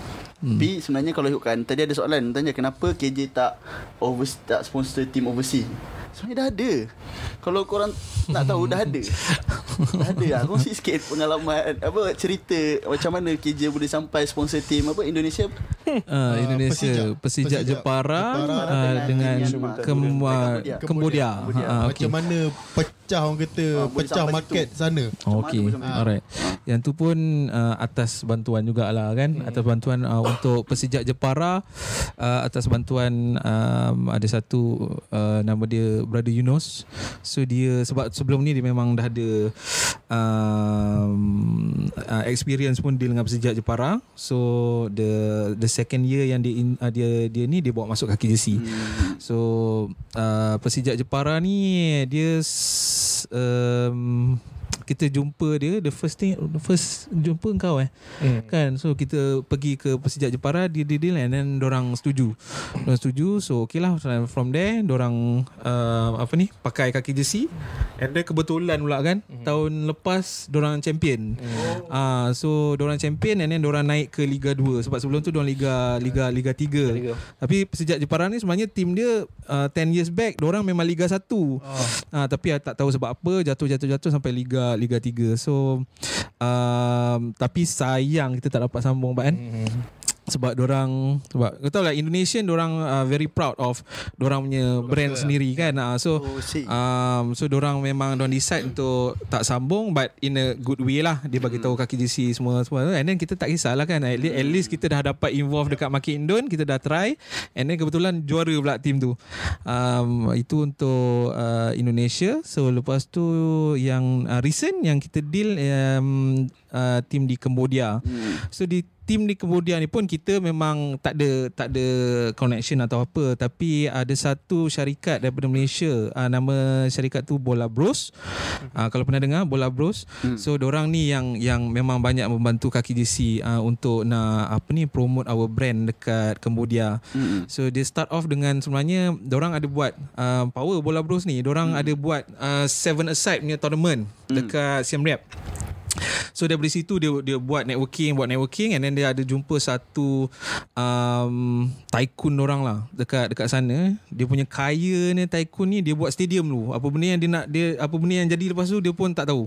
Hmm. Tapi sebenarnya kalau ikutkan Tadi ada soalan Tanya kenapa KJ tak over, Tak sponsor team overseas Sebenarnya dah ada Kalau korang nak tahu Dah ada Dah ada lah Kongsi sikit pengalaman Apa cerita Macam mana KJ boleh sampai sponsor team Apa Indonesia uh, Indonesia. Persijap, Persijap Jepara, Jepara uh, dengan- dengan dengan Kem, Kambodia. Kambodia. Kambodia. Ha, Macam mana pecah orang kata boleh pecah market situ. sana. Okey, mana? alright. Yang tu pun uh, atas bantuan jugalah kan, hmm. atas bantuan uh, untuk Persijak Jepara, uh, atas bantuan um, ada satu uh, nama dia Brother Yunus. So dia sebab sebelum ni dia memang dah ada um, uh, experience pun deal dengan Persijak Jepara. So the the second year yang dia in, uh, dia dia ni dia bawa masuk kaki jersey. Hmm. So uh, Persijak Jepara ni dia um, kita jumpa dia the first thing the first jumpa kau eh. Hmm. kan? So kita pergi ke Persijak Jepara dia dia deal and then orang setuju. Orang setuju so okay lah. From there orang uh, apa ni pakai kaki jersey and then kebetulan pula kan? Hmm. tahun lepas orang champion. Ah uh, so orang champion and then orang naik ke Liga 2 sebab sebelum tu orang Liga Liga Liga 3 Liga. tapi Persijak Jepara ni sebenarnya tim dia uh, 10 years back orang memang Liga 1 oh. uh, tapi uh, tak tahu sebab apa jatuh-jatuh-jatuh sampai Liga Liga 3 so um, tapi sayang kita tak dapat sambung kan mm-hmm. Sebab orang sebab kau tahu lah Indonesian orang uh, very proud of orang punya brand sendiri kan. Uh, so Oh, see. um, so orang memang don't decide untuk tak sambung but in a good way lah. Dia bagi tahu kaki JC semua semua. And then kita tak kisahlah kan. At least, at least kita dah dapat involve dekat market Indon kita dah try. And then kebetulan juara pula team tu. Um, itu untuk uh, Indonesia. So lepas tu yang uh, recent yang kita deal um, uh, team di Cambodia. Hmm. So di team di kemudian ni pun kita memang tak ada tak ada connection atau apa tapi ada satu syarikat daripada Malaysia uh, nama syarikat tu Bola Bros. Uh, kalau pernah dengar Bola Bros. So orang ni yang yang memang banyak membantu kaki JC uh, untuk nak apa ni promote our brand dekat Cambodia. So dia start off dengan sebenarnya orang ada buat uh, Power Bola Bros ni, orang ada buat uh, Seven Aside punya tournament dekat Siem Reap. So daripada situ dia dia buat networking, buat networking and then dia ada jumpa satu um, tycoon orang lah dekat dekat sana. Dia punya kaya ni tycoon ni dia buat stadium dulu. Apa benda yang dia nak dia apa benda yang jadi lepas tu dia pun tak tahu.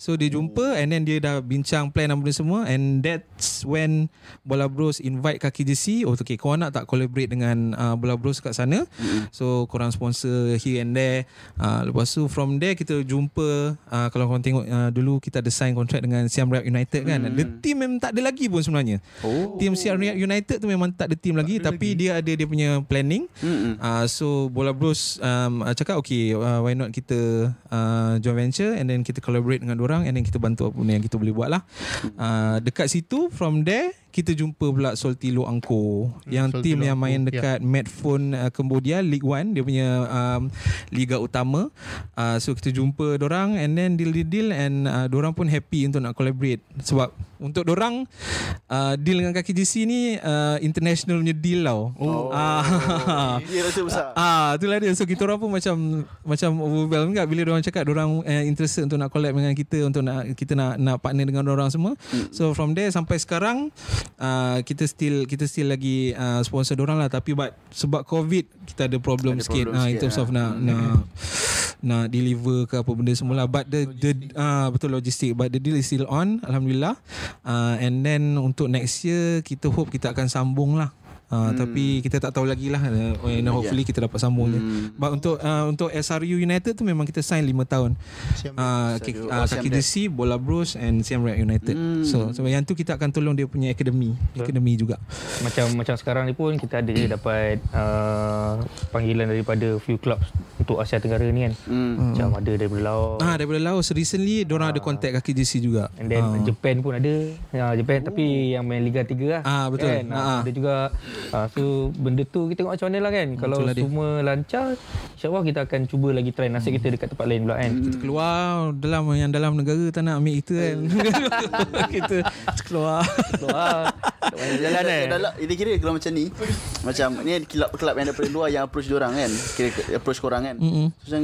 So dia jumpa and then dia dah bincang plan dan benda semua and that's when Bola Bros invite kaki JC. Oh okay kau nak tak collaborate dengan uh, Bola Bros kat sana. So korang sponsor here and there. Uh, lepas tu from there kita jumpa uh, kalau korang tengok uh, dulu kita ada sign contract dengan Siam Reap United kan. The team memang tak ada lagi pun sebenarnya. Oh. Team Siam Reap United tu memang tak ada team lagi tapi dia ada dia punya planning. Uh, so Bola Bros um, uh, cakap okay uh, why not kita uh, joint venture and then kita collaborate dengan orang and then kita bantu apa yang kita boleh buat lah. Uh, dekat situ from there kita jumpa pula Soltilo Angko yang Soltilo team yang main dekat Medphone uh, Cambodia League 1 dia punya um, liga utama uh, so kita jumpa dorang and then deal deal deal and uh, dorang pun happy untuk nak collaborate sebab untuk dorang uh, deal dengan kaki GC ni uh, international punya deal tau oh. uh, (laughs) Dia rasa besar. (laughs) Ah, itulah dia. So kita orang pun macam macam overwhelmed kan bila orang cakap orang uh, interested untuk nak collab dengan kita untuk nak kita nak nak partner dengan orang semua. So from there sampai sekarang uh, kita still kita still lagi uh, sponsor orang lah. Tapi but sebab covid kita ada problem Ada sikit problem uh, in sikit, terms ah. of nak nak nak deliver ke apa benda semula but the the ah uh, betul logistik. But the deal is still on alhamdulillah. Uh, and then untuk next year kita hope kita akan sambung lah Uh, hmm. tapi kita tak tahu lagi lah uh, and hopefully kita dapat sambung je. Hmm. But untuk uh, untuk SRU United tu memang kita sign 5 tahun. Siam Uh, kaki, Oh, uh, kaki. DC, Bola Bros and Siam Reap United. Hmm. So so yang tu kita akan tolong dia punya akademi, akademi juga. Macam macam sekarang ni pun kita ada je dapat uh, panggilan daripada few clubs untuk Asia Tenggara ni kan. Hmm. Macam ada daripada Laos. Ah daripada Laos recently dia orang ada contact kaki DC juga. And then Ah. Japan pun ada. Ya, Japan tapi yang main Liga 3 lah. Ah, betul. Kan? Ah, ah. Ada juga. Ah, so benda tu kita tengok macam mana lah kan. Kalau Betul lah dia. semua lancar, insyaAllah kita akan cuba lagi try nasib kita dekat tempat lain pula kan. Kita keluar dalam yang dalam negara tak nak ambil kita kan. (laughs) kita keluar. Keluar. Jalan eh. Dalam, ini kira kalau macam ni Macam ni kelab-kelab yang daripada luar Yang approach diorang kan Kira approach korang kan Mm-mm. so, Macam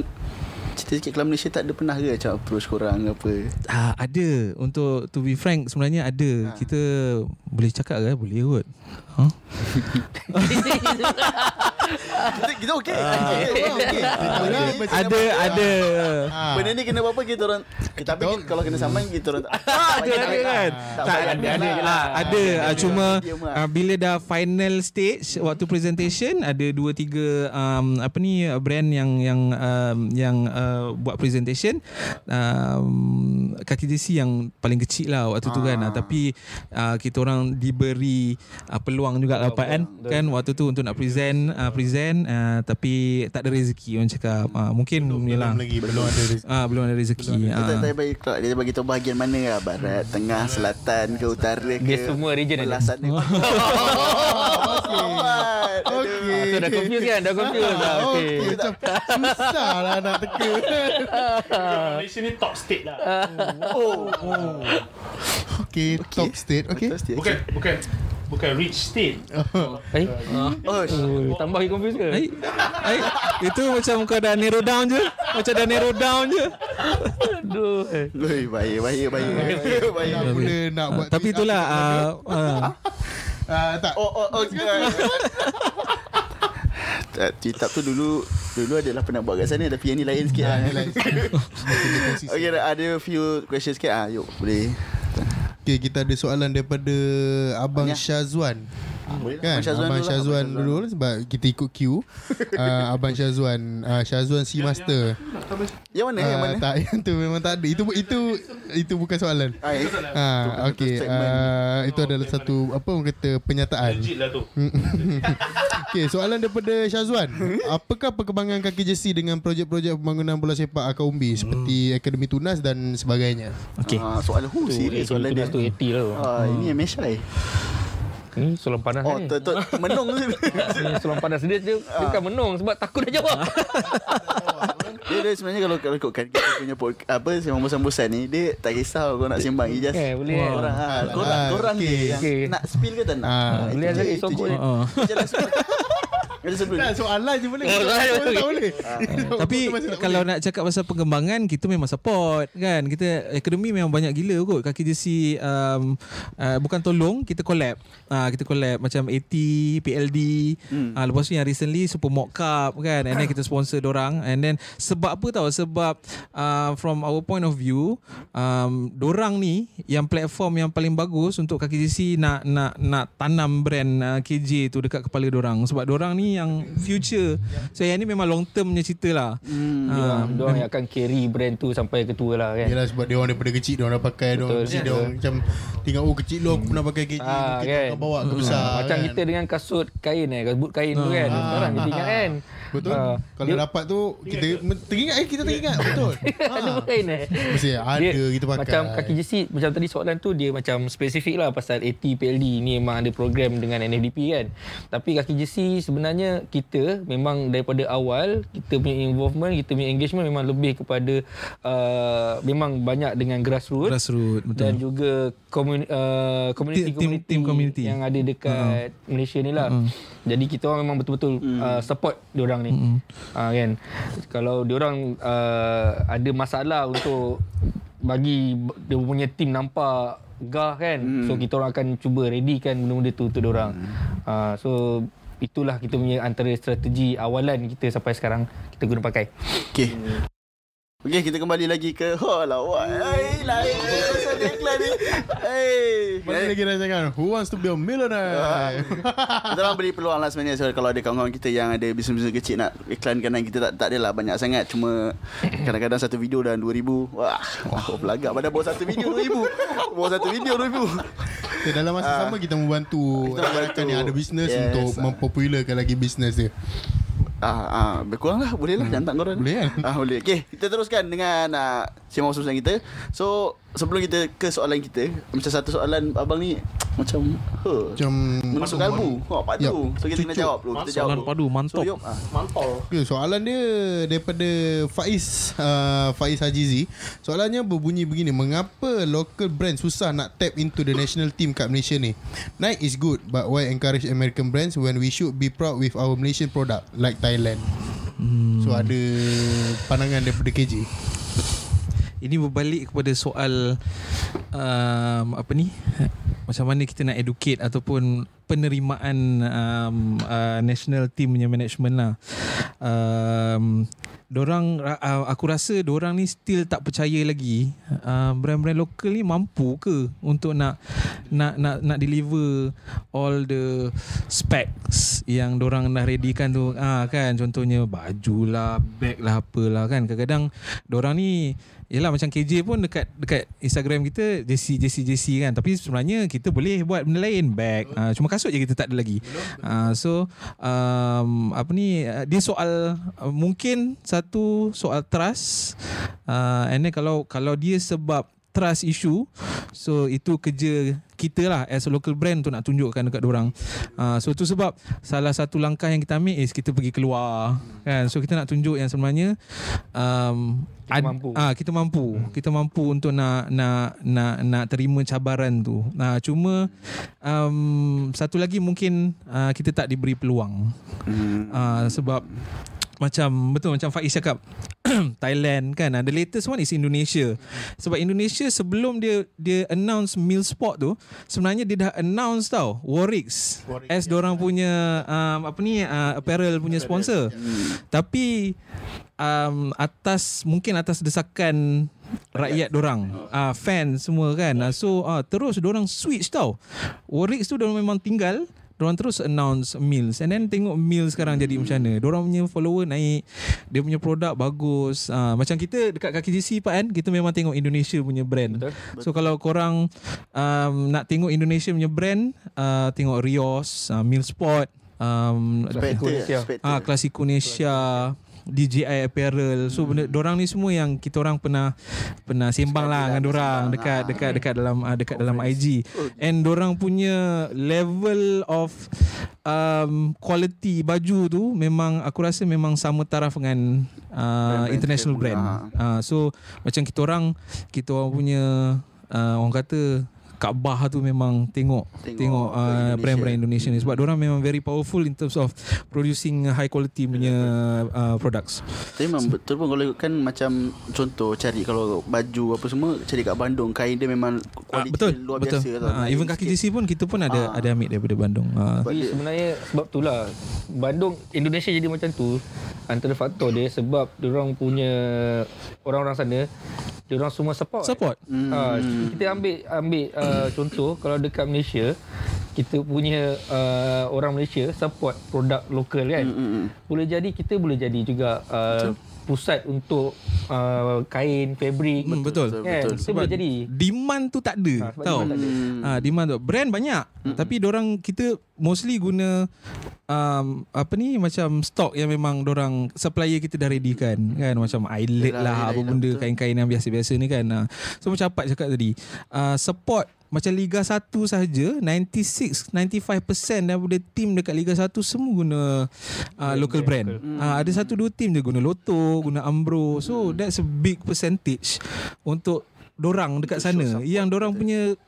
Cerita sikit Kelab Malaysia tak ada pernah ke Macam approach korang apa Ah, ada untuk to be frank sebenarnya ada. Kita boleh cakap ke? Boleh kot. Ha? (laughs) Kita, kita okey Ah. okay. Ada ada. Ah. Benda ni kena apa kita orang Tapi tahu- kalau kena saman kita orang tak Ah, ada ada kan. Tak ada lah. ada lah. Ada ah, cuma lah. ah, bila dah final stage waktu presentation ada dua tiga um, apa ni uh, brand yang yang um, yang uh, buat presentation um, kaki JC yang paling kecil lah waktu tu kan Ah, tapi uh, kita orang diberi uh, peluang juga dapat kan kan waktu tu untuk nak present uh, present uh, tapi tak ada rezeki orang cakap. Uh, mungkin yalah Belum lagi Belum ada rezeki. Ah belum ada rezeki Dia ah. tak bagi kelab Dia bagi tahu bahagian mana lah. Barat, tengah, selatan ke utara ke. Dia semua region ada. Belah sana (laughs) Okey. Ah, so dah confused kan? Dah confused lah. Okey. Okay. Susah lah nak teka. (laughs) Malaysia ni top state lah. Okey Top state Okey. Bukan bukan bukan rich state. (laughs) Eh? Oh, Oh, tambah lagi confused ke? Ai, ai, itu macam kau dah narrow down je. Macam dah narrow down je. Aduh. eh. Loi, bahaya, bahaya, bahaya. bahaya. (laughs) Nak mula nak buat Tapi tweet itulah uh, (laughs) Ah, Tak Oh, oh, oh. Tak, Tweetup tu dulu Dulu adalah pernah buat kat sana Tapi yang ni lain sikit lah. Okay, ada few questions sikit ah, Yuk, boleh Okay kita ada soalan daripada Abang. Syazwan Kan Syazwan Abang dulu lah, Syazwan Abang dulu Sebab kita ikut queue uh, (laughs) Abang Syazwan uh, Syazwan C Master Yang mana? yang uh, mana? Tak (laughs) yang tu memang tak ada Itu itu itu bukan soalan Ah, eh. Ha, okay, segmen. uh, itu adalah satu apa orang kata penyataan. Legit lah tu. (laughs) Okay, soalan daripada Syazwan. Apakah perkembangan kaki jersey dengan projek-projek pembangunan bola sepak Akaumbi seperti Akademi Tunas dan sebagainya? Okay. Ah, soalan who serius soalan dia. tu 80 lah. Ah, ini MSI. Ni soalan panas Oh, ni. tu menung tu. (laughs) Ni soalan panas dia dia, dia bukan menung sebab takut dah jawab. (laughs) Dia, dia sebenarnya kalau kalau ikutkan kita punya pod, apa sembang bosan-bosan ni dia tak kisah kau nak sembang Ijaz. Eh, boleh. Korang ha, korang, Ah, korang je yang Okey. nak spill ke tak nak? Ah, Ah, boleh ada je, esok itu kot. Ah. Tak, soalan je boleh. Oh, soalan tak boleh. boleh. (laughs) Tapi kalau nak cakap pasal pengembangan kita memang support kan. Kita akademi memang banyak gila kot. Kaki jersey um, uh, bukan tolong kita collab. Uh, kita collab macam AT, PLD. Hmm. Uh, lepas tu yang recently Super Mock Cup kan. And then kita sponsor dorang and then sebab apa tahu sebab uh, from our point of view um, dorang ni yang platform yang paling bagus untuk kaki jersey nak nak nak tanam brand uh, KJ tu dekat kepala dorang sebab dorang ni yang future. So yang ni memang long term punya cerita lah. Hmm. Ha, dia orang yang akan carry brand tu sampai ketua lah kan. Yalah sebab dia orang daripada kecil dia orang dah pakai dia orang mesti dia orang macam tengok oh kecil lu aku pernah pakai KJ Ah, mungkin dia kan? akan bawa ke besar. Macam kan? kita dengan kasut kain eh, kasut kain tu kan. Sekarang kita ingat kan. Betul. Ah, Kalau dapat tu kita teringat eh kita teringat betul. (laughs) Ada kain eh. Mesti ada kita pakai. Macam kaki jersey Macam tadi soalan tu Dia macam spesifik lah Pasal AT PLD Ni memang ada program Dengan NFDP kan Tapi kaki jersey Sebenarnya Kita Memang daripada awal Kita punya involvement Kita punya engagement Memang lebih kepada uh, Memang banyak dengan grassroots Grassroots dan betul. juga community uh, community, Team- team- team community. yang ada dekat uh Malaysia ni lah. uh Jadi kita orang memang betul-betul uh, support diorang ni. uh Uh, kan. Kalau diorang uh, ada masalah untuk bagi dia punya team nampak gah kan. So kita orang akan cuba readykan benda-benda tu untuk diorang. Uh, so itulah kita punya antara strategi awalan kita sampai sekarang kita guna pakai. Okey. Okey, kita kembali lagi ke Oh lawak. Hai, lain pasal iklan ni. Hey. Mana lagi rancangan Who wants to be a millionaire Kita orang beri peluang lah sebenarnya so, Kalau ada kawan-kawan kita yang ada bisnes-bisnes kecil Nak iklankan dan kita tak, tak adalah banyak sangat Cuma kadang-kadang satu video dah 2000 Wah, oh, pelagak pada bawa satu video 2000 Bawa satu video 2000 Okay, dalam masa sama kita membantu Kita membantu. yang ada bisnes Yes. untuk mempopularkan lagi bisnes dia. Ah, ah, berkurang lah Boleh lah Jantan korang. Boleh kan? ah, Boleh. Okay Kita teruskan dengan uh, Sembang urusan kita So Sebelum kita ke soalan kita Macam satu soalan Abang ni Macam huh, Macam Menusuk kalbu Oh padu Yup. So kita kena Cucuk. jawab dulu Kita jawab Soalan dulu padu mantap. So yuk ah. Okay, soalan dia daripada Faiz uh, Faiz Hajizi. Soalannya berbunyi begini, mengapa local brand susah nak tap into the national team kat Malaysia ni? Nike is good, but why encourage American brands when we should be proud with our Malaysian product like Thailand? Hmm. So ada pandangan daripada KJ. Ini berbalik kepada soal um, apa ni? Macam mana kita nak educate ataupun penerimaan um, uh, national team punya management lah. Um, dorang uh, aku rasa dorang ni still tak percaya lagi uh, brand-brand lokal ni mampu ke untuk nak nak nak nak deliver all the specs yang dorang dah readykan tu ah kan contohnya baju lah bag lah apalah kan kadang-kadang dorang ni Yelah macam KJ pun dekat dekat Instagram kita JC JC JC kan. Tapi sebenarnya kita boleh buat benda lain. Bag. Uh, cuma kasut je kita tak ada lagi. Uh, so um, apa ni uh, dia soal uh, mungkin satu soal trust. Uh, and then kalau kalau dia sebab trust issue so itu kerja kita lah as a local brand tu nak tunjukkan dekat orang uh, so tu sebab salah satu langkah yang kita ambil is kita pergi keluar kan so kita nak tunjuk yang sebenarnya um, Kita mampu. Ah kita mampu. Kita mampu untuk nak nak nak nak terima cabaran tu. Nah cuma um, satu lagi mungkin uh, kita tak diberi peluang. Hmm. Uh, sebab macam betul macam Faiz cakap (clears throat) Thailand kan uh, the latest one is Indonesia. Sebab Indonesia sebelum dia dia announce meal spot tu sebenarnya dia dah announce tau Warix as orang punya um, apa ni uh, apparel punya sponsor. tapi um, atas mungkin atas desakan rakyat dorang. Uh, fan semua kan. Uh, so uh, terus dorang switch tau. Warix tu dorang memang tinggal Diorang terus announce Mills And then tengok Mills sekarang jadi macam mana Diorang punya follower naik Dia punya produk bagus uh, Macam kita dekat kaki GC Pak kan Kita memang tengok Indonesia punya brand Betul. So kalau korang um, Nak tengok Indonesia punya brand uh, Tengok Rios uh, Mills Sport um, Spectre, Indonesia. Spectre. Ah, Kelas Indonesia DJI Apparel. So benda dorang ni semua yang kita orang pernah pernah sembang lah dengan sembang, dekat ah. dekat dekat dalam ah, dekat dalam IG. And dorang punya level of um, quality baju tu memang aku rasa memang sama taraf dengan uh, Brand-brand international brand. punya, Uh, so macam kita orang kita orang punya uh, orang kata Kaabah tu memang tengok Tengok tengok, uh, Indonesia. brand-brand Indonesia ni sebab orang memang very powerful in terms of producing high quality punya uh, products. Tapi memang betul pun kalau kan macam contoh cari kalau baju apa semua cari kat Bandung kain dia memang Ah, kualiti betul luar betul. biasa tau. Uh, even kaki. JC pun kita pun ada Ah. ada ambil daripada Bandung. Uh, Sebab Jadi dia- sebenarnya sebab itulah Bandung Indonesia jadi macam tu antara faktor dia sebab orang punya orang-orang sana orang semua support. support. Hmm. Ha, kita ambil ambil uh, contoh kalau dekat Malaysia kita punya uh, orang Malaysia support produk lokal kan. Hmm, hmm, hmm. Boleh jadi kita boleh jadi juga uh, pusat untuk uh, kain, fabric. Hmm, betul. Kan? betul. Kita boleh jadi. Demand tu tak ada Ha, sebab tau. demand tak ada. Ah demand tu brand banyak mm tapi orang kita mostly guna um, apa ni macam stok yang memang orang supplier kita dah ready kan kan macam eyelet Yelah, lah apa yelah, benda betul. kain-kain yang biasa-biasa ni kan. Ah. So macam apa cakap tadi uh, support macam Liga 1 sahaja 96 95% daripada tim dekat Liga 1 semua guna uh, local brand. Uh, ada satu dua tim je guna Lotto, guna Ambro. So that's a big percentage untuk dorang dekat sana. yang dorang punya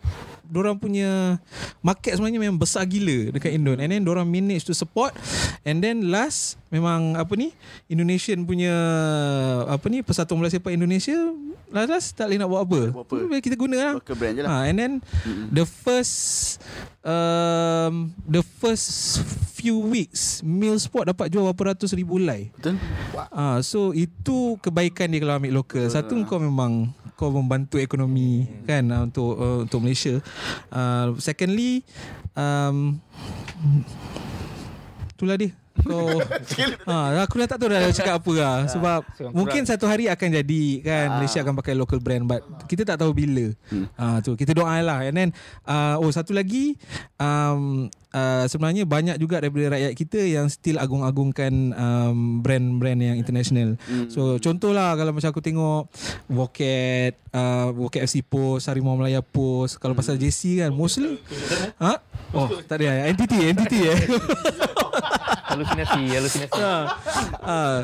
dorang punya market sebenarnya memang besar gila dekat Indon and then dorang manage to support and then last memang apa ni Indonesian punya apa ni Persatuan Bola Sepak Indonesia last, last tak boleh nak buat apa, Buat apa. kita guna lah Local brand je lah. Ha, and then the first um, the first few weeks Meal Sport dapat jual berapa ratus ribu lay. Betul? Ah, so itu kebaikan dia kalau ambil lokal. Satu kau memang kau membantu ekonomi kan ah, untuk uh, untuk Malaysia. Uh, secondly um, itulah dia. Kau (laughs) ha, aku dah tak tahu dah cakap apa lah sebab Sekarang mungkin satu hari akan jadi kan Malaysia akan pakai local brand but kita tak tahu bila. Ha tu kita doa lah and then uh, oh satu lagi um, uh, sebenarnya banyak juga daripada rakyat kita yang still agung-agungkan um, brand-brand yang international. So contohlah kalau macam aku tengok Voket, uh, Voket FC Post, Harimau Melaya Post, kalau pasal JC kan mostly ha? Oh, tak ada. Entity, entity eh. (laughs) Halusinasi, halusinasi. Ah, ah,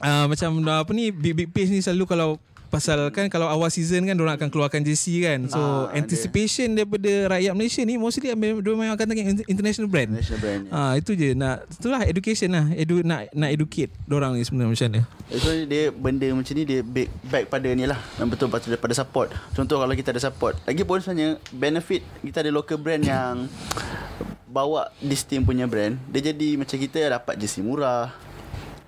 ah, macam apa ni big big page ni selalu kalau pasal kan kalau awal season kan orang akan keluarkan JC kan. So Ah, anticipation daripada rakyat Malaysia ni mostly dia memang akan tengok inter- international brand. National brand. ya. Ah itu je nak itulah education lah edu nak nak educate orang ni sebenarnya macam mana. So dia benda macam ni dia back, back pada ni lah Yang betul pada, pada support Contoh kalau kita ada support Lagipun sebenarnya benefit kita ada local brand yang Bawa this team punya brand Dia jadi macam kita dapat jersey murah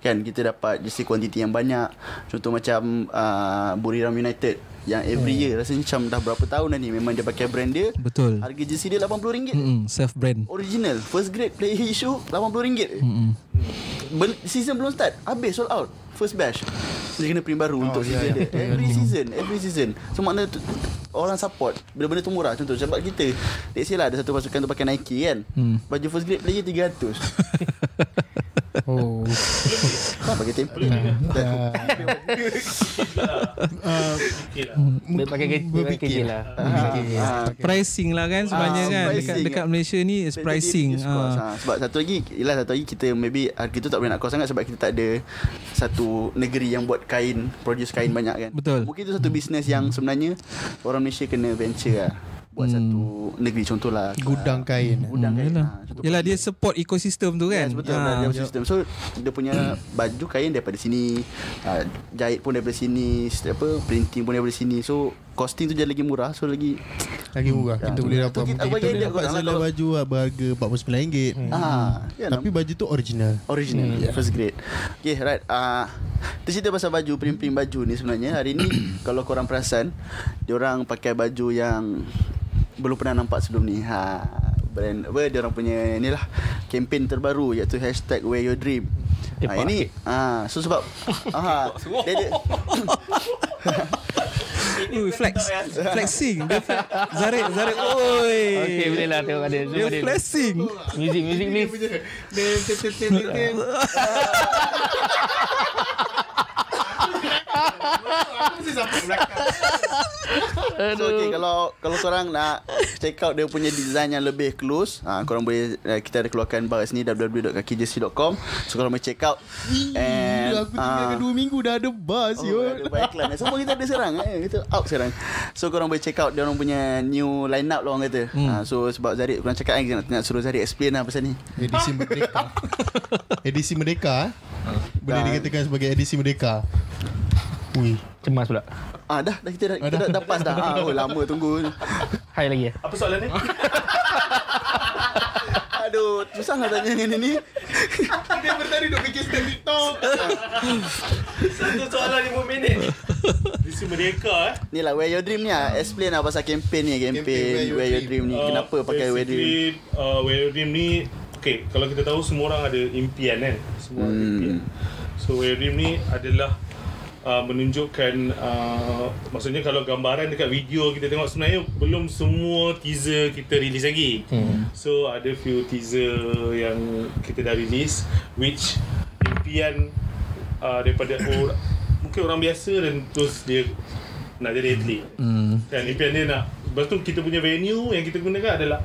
Kan kita dapat jersey kuantiti yang banyak. Contoh macam uh, Buriram United Yang every year rasanya macam dah berapa tahun dah ni Memang dia pakai brand dia. Betul. Harga jersey dia RM80. Hmm, self brand. Original First grade player issue RM80. Hmm. ben- Season belum start Habis sold out First batch. Dia kena print baru oh, Untuk ya, season ya. dia. Every season Every season. So makna tu, Orang support Benda-benda tu murah. Contoh sebab kita Let's say lah Ada satu pasukan tu pakai Nike kan? Hmm. Baju first grade player 300 (laughs) Oh. Pakai template? Dia (laughs) pakai kerja, pakai kerja lah. Ah, Pricing lah kan sebenarnya Ah, kan. Dekat dekat Malaysia ni is pricing. Ah. Ha, sebab satu lagi Yelah satu lagi kita maybe Harga tu tak boleh nak cost sangat Sebab kita tak ada Satu negeri yang buat kain Produce kain banyak kan. Betul. Mungkin itu satu bisnes yang sebenarnya Orang Malaysia kena venture lah Buat Hmm. satu negeri contohlah Gudang kain. Gudang Hmm, kain yelah. ha, contoh Yelah dia support ekosistem tu kan. Yes, betul Ah. ah. sistem. So dia punya baju kain daripada sini, uh, jahit pun daripada sini, apa printing pun daripada sini. So costing tu jadi lagi murah. So lagi Lagi murah. Ya. Kita boleh Tu dapat kita- kita, kita boleh dapat lah baju lah berharga RM49. ah, ya, Tapi baju tu original. original yeah. first grade. Okay, right. Ah, uh, cerita pasal baju, print-print baju ni sebenarnya hari ni (coughs) kalau korang perasan, dia orang pakai baju yang belum pernah nampak sebelum ni. Ha, brand apa dia orang punya ni lah kempen terbaru iaitu hashtag wear your dream. Tepak Ha, ini ah so sebab (laughs) ah dia, dia (laughs) Ui, flex. Flexing. Dia flex. Zarik, Zarik. Oi. Okey boleh lah tengok ada Zoom Dia flexing. Music music please So okay, kalau kalau korang nak check out dia punya design yang lebih close, ha, korang boleh uh, kita ada keluarkan bar sini www.kakijc.com. So korang boleh check out and aku tinggalkan ah, 2 minggu dah ada buzz Oh, yo. ada buat iklan Semua kita ada serang eh. Kita out serang So korang boleh check out Dia orang punya New line up lah orang kata hmm. ha, So sebab Zarid Korang cakap kan nak, nak suruh Zarid explain lah pasal ni Edisi Merdeka. (laughs) edisi Merdeka eh? Boleh dikatakan sebagai edisi Merdeka. Ui. Cemas pula Ah dah, dah kita dah, kita dah, dah pas dah ah, oh, Lama tunggu Hai lagi Apa soalan ni? (laughs) Aduh Susah lah tanya dengan ni Dia bertadi duk bikin stand TikTok. Satu soalan 5 minit. Visi Merdeka eh. Ni lah Wear Your Dream ni lah Explain lah pasal campaign ni Campaign, Campaign Wear Your Dream ni Uh, Kenapa pakai Wear Dream basically, uh, Wear Your Dream ni Okay, kalau kita tahu semua orang ada impian kan Semua ada Hmm. impian So Wear Your Dream ni adalah uh, Menunjukkan uh, Maksudnya kalau gambaran dekat video kita tengok Sebenarnya belum semua teaser kita release lagi Hmm. So ada few teaser yang kita dah release Which impian uh, daripada orang Mungkin orang biasa dan terus dia nak jadi atlet Hmm. dan impian dia nak Lepas tu kita punya venue yang kita gunakan adalah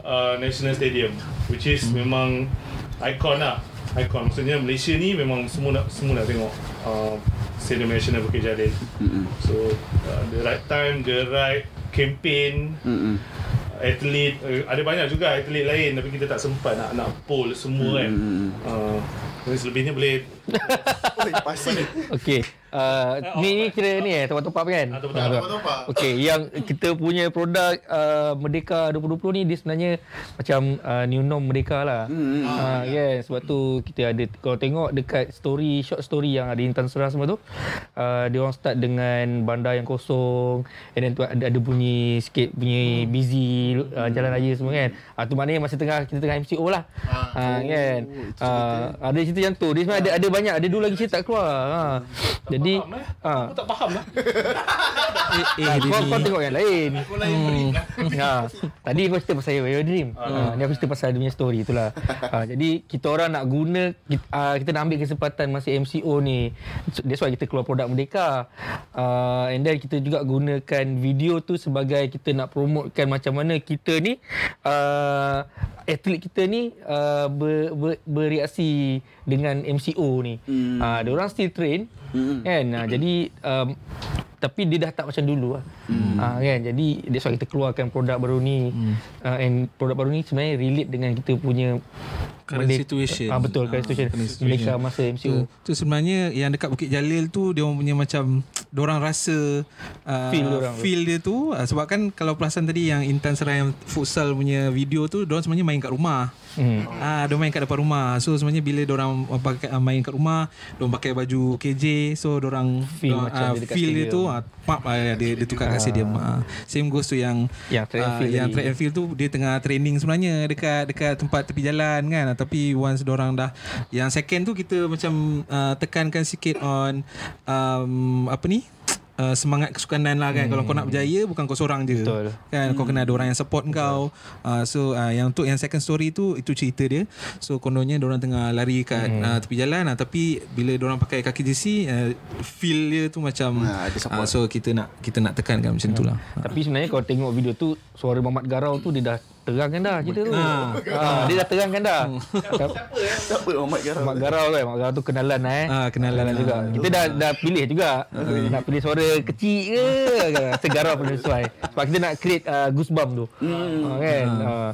uh, National Stadium Which is hmm. memang Icon lah Icon Maksudnya Malaysia ni memang semua nak semua nak tengok uh, Stadium National Bukit Jalil Mm-mm. So uh, the right time, the right campaign Mm-mm. Atlet, uh, ada banyak juga atlet lain Tapi kita tak sempat nak nak poll semua kan Mm-mm. uh, Selebihnya boleh Oi, pasal Okey uh, ni ni kira ni eh tempat top up kan? Ah, up. Okey yang kita punya produk uh, Merdeka 2020 ni dia sebenarnya macam uh, new norm Merdeka lah. Hmm, Ah, yeah, sebab tu kita ada kalau tengok dekat story short story yang ada Intan Serah semua tu uh, dia orang start dengan bandar yang kosong and then tu ada, ada bunyi sikit bunyi busy uh, jalan raya semua kan? Ah tu maknanya masa tengah kita tengah MCO lah. Ah, kan? Ah, ada cerita yang tu dia sebenarnya ada ada banyak ada dua lagi cerita tak keluar ha. jadi faham, eh? ah Aku tak faham lah Eh, eh, kau, kau tengok yang lain. Hmm. ha. (laughs) Tadi aku cerita pasal Your Dream. Ha. Ni aku cerita pasal dia punya story itulah. Ha. Jadi kita orang nak guna kita, uh, kita nak ambil kesempatan masa MCO ni. So, That's why kita keluar produk Merdeka. Uh, and then kita juga gunakan video tu sebagai kita nak promotekan macam mana kita ni uh, atlet kita ni uh, ber, ber, bereaksi dengan MCO ni. Hmm. Uh, dia orang still train Hmm. kan. Uh, jadi um, tapi dia dah tak macam dulu lah. Hmm. Uh, kan. Jadi that's why kita keluarkan produk baru ni. Hmm. Uh, and produk baru ni sebenarnya relate dengan kita punya Current Merdeka- situation. Ah betul current Ah, situation. Mereka masa MCO. Tu, tu sebenarnya yang dekat Bukit Jalil tu dia orang punya macam orang rasa uh, Feel dorang feel dia tu uh, sebab kan kalau perasan tadi yang Intan Serai yang futsal punya video tu dia sebenarnya main kat rumah. Hmm. Ah, dia main kat depan rumah. So sebenarnya bila dia orang pakai ah, main kat rumah, dia pakai baju KJ, so dia orang Feel dorang, macam ah, dia feel dia tu ah, pap ah, dia dia tukar kat stadium. Ah. Same goes tu yang Yang track and ah, field yang tadi. track and field tu dia tengah training sebenarnya dekat dekat tempat tepi jalan kan. Ah, Tapi once dia orang dah yang second tu kita macam uh, tekankan sikit on um, apa ni? Uh, semangat kesukanan lah kan hmm. kalau kau nak berjaya bukan kau seorang je Betul. kan kau kena ada orang yang support kau uh, so uh, yang untuk yang second story tu itu cerita dia so kononnya orang tengah lari kat hmm. uh, tepi jalan uh, tapi bila orang pakai kaki jersey uh, feel dia tu macam support. uh, so kita nak kita nak tekankan macam tu lah Tapi sebenarnya kalau tengok video tu suara Mamat Garau tu dia dah terangkan dah cerita tu. Ha. dia dah terangkan dah. Siapa Muhammad Garau Mamat Garau kan, Mamat Garau tu kenalan lah eh. Ah, kenalan juga. Kita dah dah pilih juga. Nak pilih suara kecil ke segarau pun sesuai. Sebab kita nak create uh, goosebump tu. Ha, kan. Uh,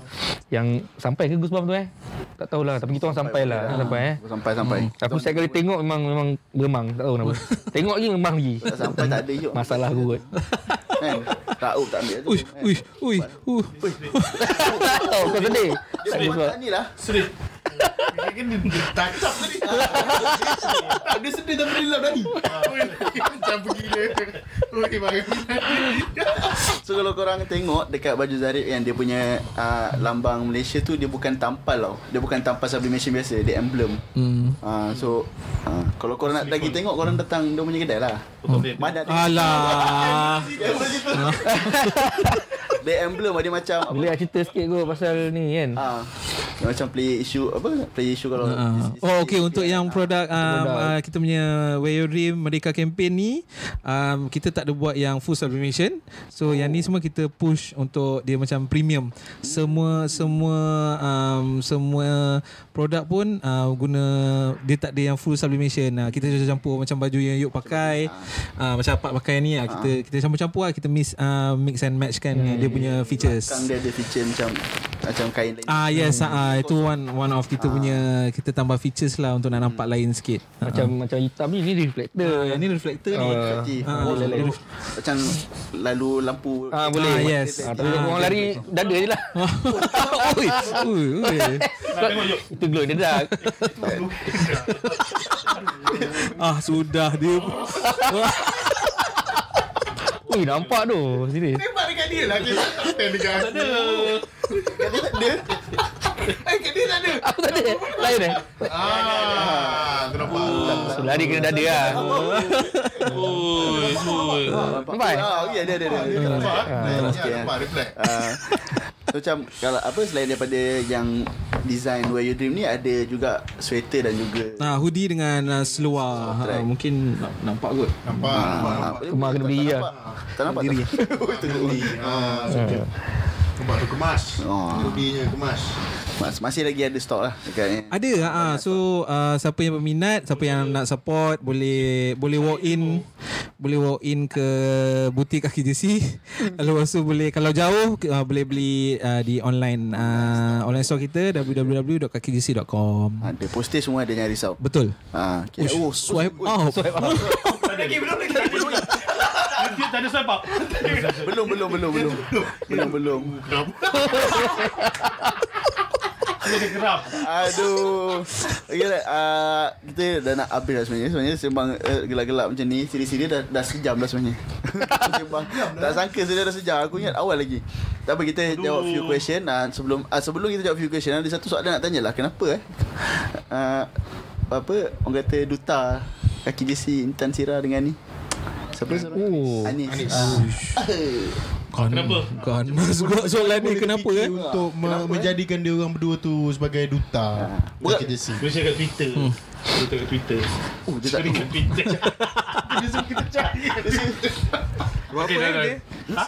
yang sampai ke goosebump tu eh? Tak tahulah tapi kita orang sampai lah. Sampai eh. Sampai-sampai Aku setiap kali tengok memang memang gemang, tak tahu kenapa. (laughs) tengok lagi memang lagi. Tak sampai tak ada yuk Masalah aku kot. kan Raub tak ambil tu Uish, uish, uish, uh. oh, kau sedih. Dia makan ni lah Sedih Kan dia tangkap tadi. Tak dia sedih tapi dia lap tadi. Macam pergi dia. So kalau korang tengok dekat baju Zarif yang dia punya uh, lambang Malaysia tu dia bukan tampal tau. Dia bukan tampal sublimation biasa, dia emblem. Hmm. Uh, so uh, kalau korang nak lagi tengok korang datang dia punya kedai lah. Mana ada Alah. (laughs) dia emblem dia macam? Boleh lah cerita sikit kot pasal ni kan. Ah, dia macam play issue apa? Play issue kalau Uh, oh okey untuk yang produk um, uh, kita punya Wear Your Dream Merdeka campaign ni um, kita tak ada buat yang full sublimation. So yang ni semua kita push untuk dia macam premium. Semua semua um, semua produk pun uh, guna dia tak ada yang full sublimation. Uh, kita campur macam baju yang Yuk pakai uh, macam apa pakai ni uh, kita kita campur-campur lah kita mix uh, mix and match kan hmm. dia punya features. Kang dia ada feature macam macam kain lain. Ah yes ah itu one one of kita punya kita tambah features lah untuk nak nampak lain sikit. Macam macam hitam ni ni reflector. Ah, yang ni reflector ni. Reflektif. Ah, Oh, boleh, lalu, macam lalu lampu Ah boleh. Ah, yes. Ah, tapi Ah, orang lari dada je lah. oi, oi, oi. Nak tengok Yuk. Itu glow the dark. (laughs) Ah sudah dia. (laughs) Ui nampak tu. Serius. Tembak dekat dia lah. Kita tak stand dekat. Kat dia tak ada. Eh, kat dia tak ada. Aku tak ada. Lain eh. Ah, tu nampak. So lari kena dada lah. Nampak eh? Ya dia ada dia. ada. Nampak? Ya, sikit, nampak reflect. Ah, so macam kalau apa selain daripada yang design Wear Your Dream ni ada juga sweater dan juga Ah hoodie dengan uh, seluar. Ah, mungkin na- nampak kot. Nampak, nampak, nampak. Kemar kena beli lah. Tak nampak Diri. tak? Diri. (laughs) Ah, okay. Nampak tu kemas. Oh. Hoodie-nya kemas. Mas, masih lagi ada stok lah dekat ni. Ada ah so uh, siapa yang berminat, siapa yang nak support boleh boleh walk in boleh walk in ke butik kaki JC. (laughs) Lepas tu boleh kalau jauh uh, boleh beli uh, di online uh, online store kita www.kakijc.com. Ada poster semua ada yang risau. Betul. Ah, okay. Ush, oh, swipe out. (laughs) Lagi belum lagi. Tak ada swipe up. belum belum belum belum. Belum belum. Dia geram. Aduh. Okay, uh, kita dah nak habis dah sebenarnya. Sebenarnya sembang uh, gelap-gelap macam ni, siri-siri dah, dah sejam dah sebenarnya. (laughs) sembang. tak sangka saya dah sejam. Aku ingat awal lagi. Tak apa, kita jawab few question. Uh, sebelum uh, sebelum kita jawab few question, ada satu soalan nak tanya lah. Kenapa eh? Uh, apa, orang kata duta kaki JC Intan Sira dengan ni? Siapa seorang? Oh. Anis. Anis. Kan, Kenapa? Ganas juga soalan ni kenapa eh? Untuk me- menjadikan dia orang berdua tu sebagai duta. Bukan- Kaki JC. Dia share kat Twitter. Dia kat Twitter. Oh, dia tak kat Twitter. (laughs) Dia suruh kita cari. Okay, dah. dia,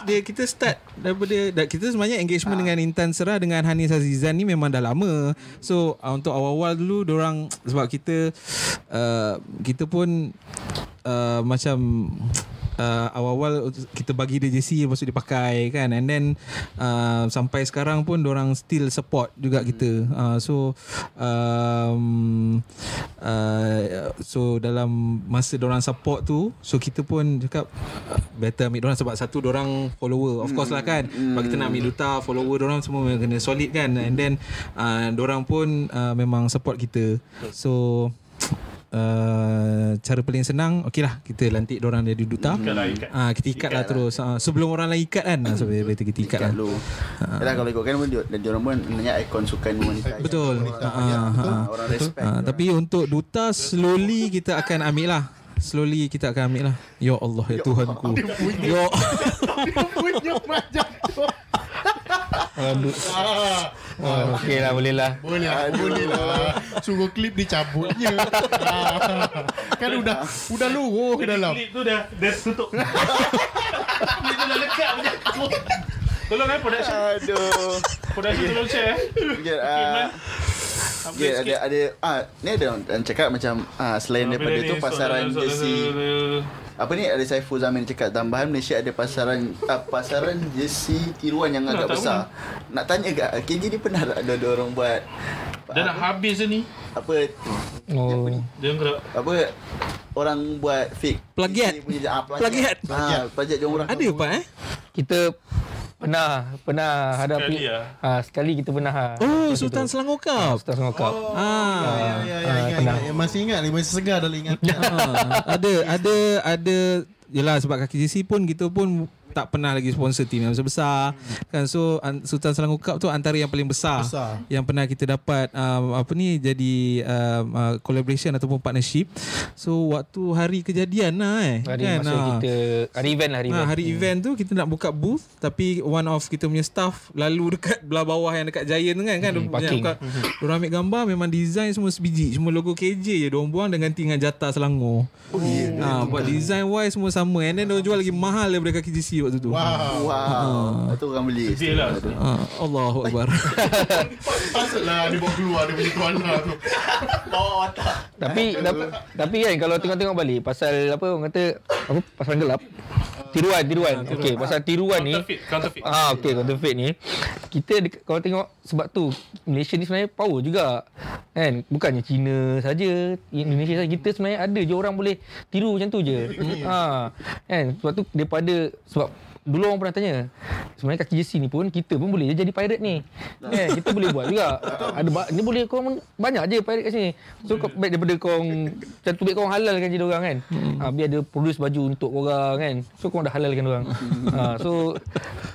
dia kita start daripada dah, kita sebenarnya engagement dengan Intan Serah dengan Hanis Azizan ni memang dah lama. So uh, untuk awal-awal dulu orang sebab kita uh, kita pun uh, macam uh, awal-awal kita bagi dia JC lepas tu dia pakai kan? And then uh, sampai sekarang pun orang still support juga kita. Uh, so um, uh, so dalam masa orang support tu so kita pun cakap uh, better ambil orang sebab satu orang follower. Of course lah kan? Sebab kita nak ambil duta follower orang semua kena solid kan? And then uh, orang pun uh, memang support kita. So Uh, cara paling senang okey lah kita lantik orang jadi duta. Lah, ikat. Ah kita ikat, lah terus. Ah, sebelum orang lain ikat kan so better kita ikat lah. Ikat lu. Yalah kalau ikutkan pun dia, dia orang pun banyak ikon sukan wanita. betul. Ah, ah, Ah, orang respect. ah, tapi untuk duta slowly kita akan ambil lah. Slowly kita akan ambil lah. Ya Allah ya Tuhanku. Ya (laughs) Punya macam tu. Aduh. Oh, okey lah boleh lah. boleh lah, boleh lah. Suruh klip dicabutnya. (laughs) Kan udah udah luruh ke dalam. Klip tu dah dah tutup. (laughs) Klip tu dah lekat macam. Tolong eh production. Aduh. Production tolong share. Okay, uh, Upgrade okay, ada ada ah ni ada orang cakap macam ah selain Ah, daripada tu pasaran soalan- jersey soalan- apa ni ada Saiful Zamin cakap tambahan Malaysia ada pasaran ah, pasaran jersey tiruan yang agak tahu. besar. Nak tanya gak KJ ni pernah tak ada, ada orang buat Dah nak habis ni. apa Oh. Dia gerak. apa orang buat fake Plagiat. punya ah, Plagiat. Ah, plagiat je orang. ada apa eh Kita Pernah, pernah hadapi. Sekali lah. Ha, sekali kita pernah. ha. Oh, Sultan tu. Selangor Cup. Sultan Selangor Cup. Ah. Ya, ya, ya, ingat, ingat. Masih ingat lagi Masih segar dalam ingatan (laughs) Ah, ada ada ada Yelah sebab kaki JC pun kita pun tak pernah lagi sponsor tim yang besar-besar kan so an- Sultan Selangor Cup tu antara yang paling besar, Besar. yang pernah kita dapat um, apa ni jadi um, uh, collaboration ataupun partnership so waktu hari kejadian lah eh Hari kan masa ah. kita hari event lah hari Ha, event. hari event tu kita nak buka booth tapi one of kita punya staff lalu dekat belah bawah yang dekat Giant tu kan kan Hmm, dia buka, Diorang ambil gambar memang design semua sebiji cuma logo KJ je diorang buang dengan ganti dengan jatah Selangor. Oh, yeah. ha, buat design wise semua sama and then diorang jual lagi mahal daripada kaki GC waktu tu. Wow Wow. Itu orang beli. Dia lah. Ha, Allahu Akbar. (laughs) Patutlah dia bawa keluar Dia punya tuana tu Bawa watak. Tapi tapi, kan kalau tengok-tengok balik pasal apa orang kata apa pasal gelap. Tiruan, tiruan. Okey, pasal tiruan ni Counterfeit, counterfeit. Ah okey counterfeit ni. Kita kalau tengok sebab tu Malaysia ni sebenarnya power juga. Kan? Bukannya China saja, Indonesia saja kita sebenarnya ada je orang boleh tiru macam tu je. ha. Kan? Sebab tu daripada sebab Dulu orang pernah tanya Sebenarnya kaki jersey ni pun Kita pun boleh je jadi pirate ni kan? Kita boleh buat juga Ada ba- Ni boleh korang Banyak je pirate kat sini So kau, baik daripada korang Macam tu baik korang halalkan je orang kan ha, Biar ada produce baju untuk korang kan So korang dah halalkan orang ha, So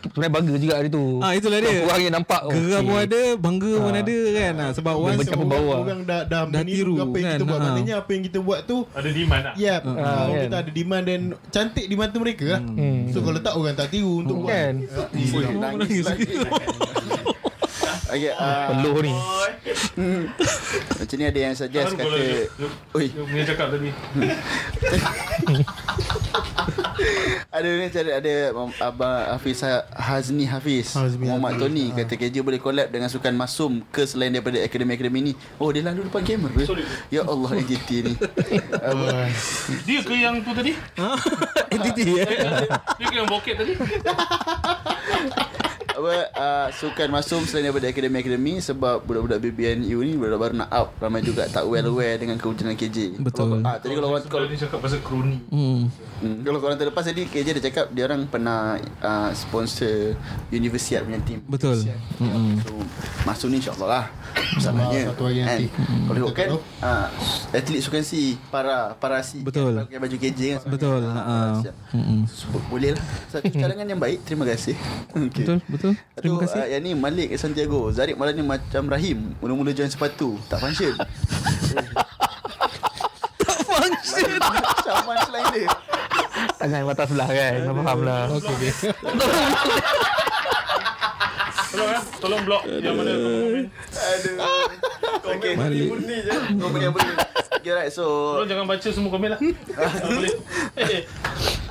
Sebenarnya bangga juga hari tu Ah, itulah dia. Korang yang nampak oh, Geram pun okey. ada, bangga pun ada kan. Ha, sebab orang, bawah. orang dah, dah, Dah meniru tiru apa yang kan, kita buat ha. Maknanya apa yang kita buat tu Ada demand lah. Yep Ah, uh, kan. Kita ada demand dan Cantik di mata mereka lah So kalau tak orang tak tiru Untuk buat. Kan? Ui, nangis lagi. (laughs) Okay, uh, Peluh ni. Macam ni ada yang suggest Baru kata dia- dia- Oi, Dia punya cakap tadi. (laughs) ada ni cari ada Abang Hafiz Ha- Hazni Hafiz. Hazmi Muhammad Hafiz. Tony kata KJ boleh collab dengan sukan Masum ke selain daripada akademi-akademi ni? Oh dia lalu depan kamera. Ya Allah (laughs) NGT ni. (laughs) Dia ke yang tu tadi? Entity eh. Dia ke yang bokeh tadi? Apa uh, sukan Masum selain daripada akademi-akademi sebab budak-budak BBNU ni budak baru nak up ramai juga tak well aware dengan kewujudan KJ Betul. ah, tadi kalau orang kalau, ni cakap pasal kroni. Hmm. hmm, kalau korang terlepas tadi KJ dia cakap dia orang pernah uh, sponsor Universiat punya team Betul. Hmm. So, masuk ni insyaAllah lah Bersama-nya Satu hari nanti. Kalau tengok kan Betul. uh, Atlet sukan si Para Para si Betul. kan, Pakai baju KJ kan Betul. Ha. Hmm. So, Boleh lah Satu cadangan yang baik Terima kasih (laughs) okay. Betul, betul. Terima Terima kasih. Uh, yang ni Malik Santiago. Zarif malam ni macam Rahim. Mula-mula join sepatu. Tak function. (laughs) Tak function. (laughs) Macam punchline dia. Tangan mata sebelah kan. Kau faham lah. Okay, okay. (laughs) Tolong eh. Tolong block yang mana komen. Aduh Okay Malik. Bunyi je Komen yang bunyi Okay right so Tolong jangan baca semua komen lah. Boleh. (laughs) Eh,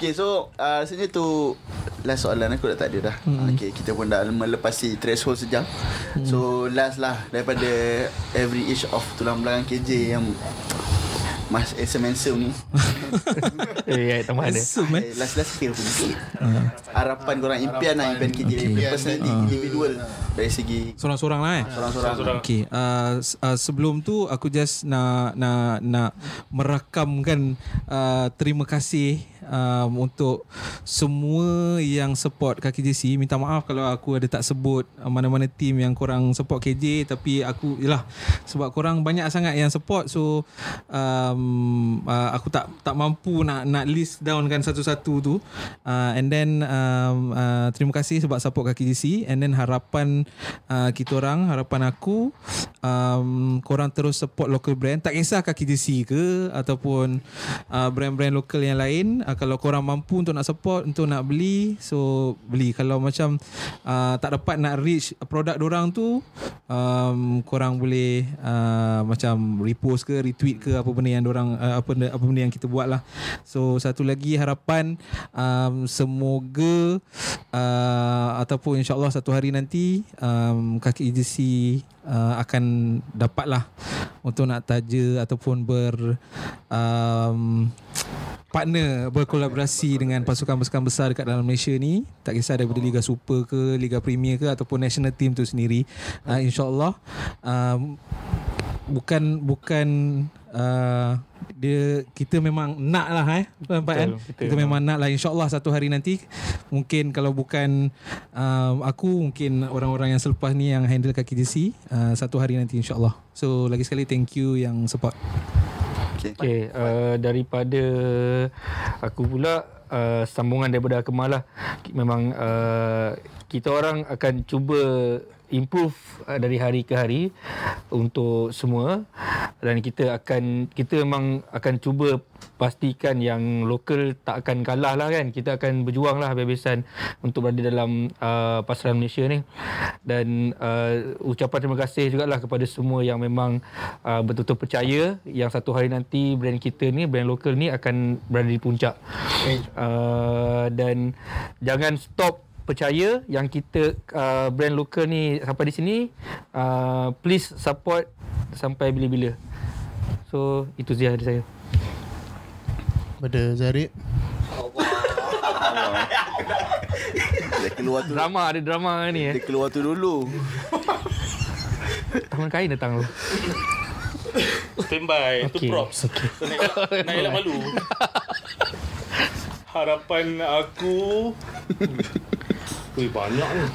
Okay so uh, Rasanya tu Last soalan aku dah tak ada dah hmm. Okay kita pun dah melepasi threshold sejam hmm. So last lah Daripada Every inch of tulang belakang KJ Yang Mas handsome-handsome ni (laughs) Eh tambah ada Handsome eh. Last-last sikit aku sikit Harapan korang Impian lah Impian KJ Okay. Personally Individual Dari segi Seorang-seorang lah eh. Sorang-sorang Sorang-sorang. Okay, uh, s- uh, sebelum tu aku just nak nak nak merakamkan uh, terima kasih um, untuk semua yang support kaki JC. Minta maaf kalau aku ada tak sebut uh, mana-mana team yang korang support KJ tapi aku yalah sebab korang banyak sangat yang support so um, uh, aku tak tak mampu nak nak list down kan satu-satu tu. Uh, and then um, uh, terima kasih sebab support kaki JC and then harapan uh, kita orang harapan aku um, korang terus support local brand tak kisah kaki JC ke ataupun uh, brand-brand lokal yang lain uh, kalau korang mampu untuk nak support untuk nak beli so beli. Kalau macam uh, tak dapat nak reach produk orang tu um, korang boleh uh, macam repost ke retweet ke apa benda yang orang uh, apa benda- apa benda yang kita buat lah. So satu lagi harapan um, semoga uh, ataupun insyaallah satu hari nanti um, kaki agency uh, akan dapatlah untuk nak taja ataupun ber um, partner berkolaborasi dengan pasukan-pasukan besar dekat dalam Malaysia ni. Tak kisah daripada Liga Super ke Liga Premier ke ataupun national team tu sendiri. Uh, insyaallah um, bukan bukan uh, dia kita memang nak lah eh nampak kan Betul, kita, kita memang nak lah insyaallah satu hari nanti mungkin kalau bukan um, aku mungkin orang-orang yang selepas ni yang handle kaki JC uh, satu hari nanti insyaallah so lagi sekali thank you yang support Okay. Okay, uh, daripada aku pula uh, sambungan daripada Akmal lah. Memang uh, kita orang akan cuba improve uh, dari hari ke hari untuk semua. Dan kita akan kita memang akan cuba pastikan yang lokal tak akan kalah lah kan. Kita akan berjuang lah habis-habisan untuk berada dalam uh, pasaran Malaysia ni. Dan uh, ucapan terima kasih jugalah kepada semua yang memang uh, betul-betul percaya yang satu hari nanti brand kita ni brand lokal ni akan berada di puncak. Uh, dan jangan stop percaya yang kita uh, brand lokal ni sampai di sini uh, please support sampai bila-bila so itu saja dari saya Pada Zarib Dia keluar tu drama ada drama ni eh Dia keluar tu dulu tangan kain datang tu Standby. Itu Okey, props. So, nak, nak elak malu. (laughs) Harapan aku... Ui, banyak ni.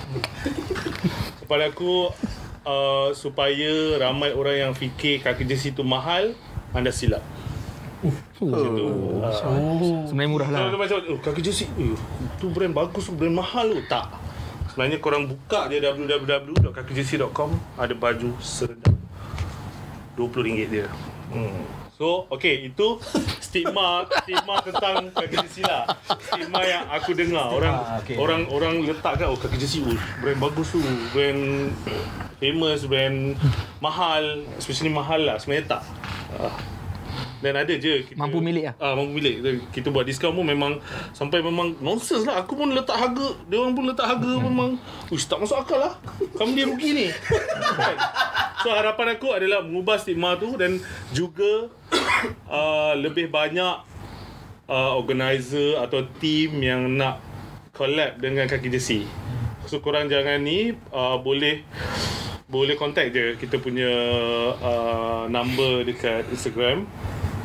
Harapan aku... Uh, supaya ramai orang yang fikir kaki jersey tu mahal, anda silap. oh. sebenarnya murah lah Kalau macam oh, kaki jersey, eh, tu brand bagus, brand mahal tu. Tak. Sebenarnya korang buka je www.kakijersey.com ada baju serendah RM20 dia. Hmm. So, okay, itu stigma stigma tentang kaki jersey lah. Stigma yang aku dengar orang okay. orang orang letakkan oh kaki jersey oh, brand bagus tu, brand famous, brand mahal, especially mahal lah. Sebenarnya tak. Ah. Dan ada je kita, Mampu milik lah. Ah, mampu milik. Kita buat diskaun pun memang sampai memang nonsense lah. Aku pun letak harga, dia orang pun letak harga memang Uish, tak masuk akal lah. Kamu dia rugi ni. Kan? so harapan aku adalah mengubah stigma tu dan juga uh, (coughs) lebih banyak uh, organizer atau team yang nak collab dengan kaki jersey. So korang jangan ni uh, boleh boleh contact je kita punya uh, number dekat Instagram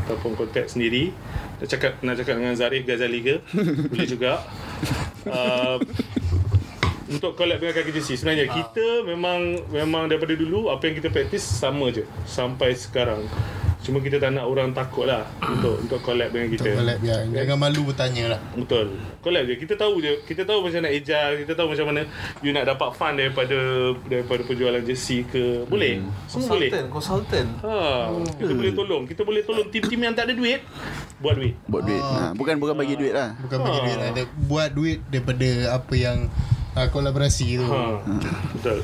ataupun contact sendiri. Nak cakap nak cakap dengan Zarif Ghazali ke? (laughs) Boleh juga. Uh, untuk collab dengan kaki jersey sebenarnya kita memang memang daripada dulu apa yang kita practice sama je sampai sekarang. Cuma kita tak nak orang takut lah untuk untuk collab dengan kita. Tak collab ya. Jangan malu bertanya lah Betul. Collab je. Kita tahu je. Kita tahu macam nak agile. Kita tahu macam mana you nak dapat fund daripada daripada penjualan jersey ke. Boleh. Hmm. Semua boleh. Consultant Ha, kita boleh tolong. Kita boleh tolong tim-tim yang tak ada duit buat duit. Buat duit ha, Bukan bukan bagi duit lah Bukan bagi duit lah Buat duit daripada apa yang uh, Kolaborasi tu Ha. Betul.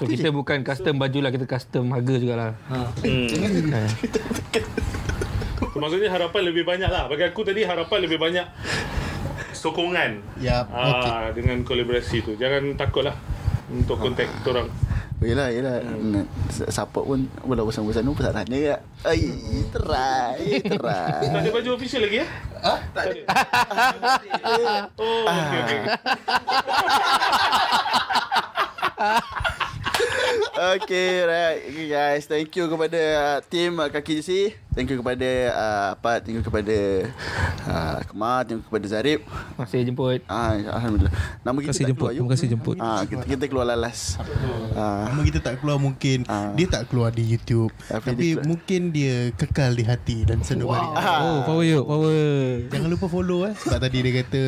So kita bukan custom baju lah kita custom harga jugalah Hmm. So, (laughs) maksudnya harapan lebih banyak lah. Bagi aku tadi harapan lebih banyak sokongan. Yap Okay Ah, dengan kolaborasi tu. Jangan takut lah untuk kontak kita orang. Yelah, yelah. Hmm. Support pun bola bosan-bosan tu pasal tanya ya. Ai, try, try. Tak ada baju official lagi ya? Ah, tak ada. (laughs) Oh, okey okey. (laughs) (laughs) Okay, right. Okay, guys. Thank you kepada uh, tim Kaki JC. Thank you kepada uh, apa? Thank you kepada uh, Kemar, thank you kepada Zarib. masih jemput Ah, alhamdulillah. Nama kita Terima kasih tak jemput. keluar. Terima kasih jemput. Ah, kita, kita keluar lalas. Ah, Nama kita tak keluar mungkin Ah. Dia tak keluar di YouTube Tapi Tapi, dia mungkin dia kekal di hati Dan sendu wow. balik Oh, power yuk, power. Jangan lupa follow eh Sebab tadi dia kata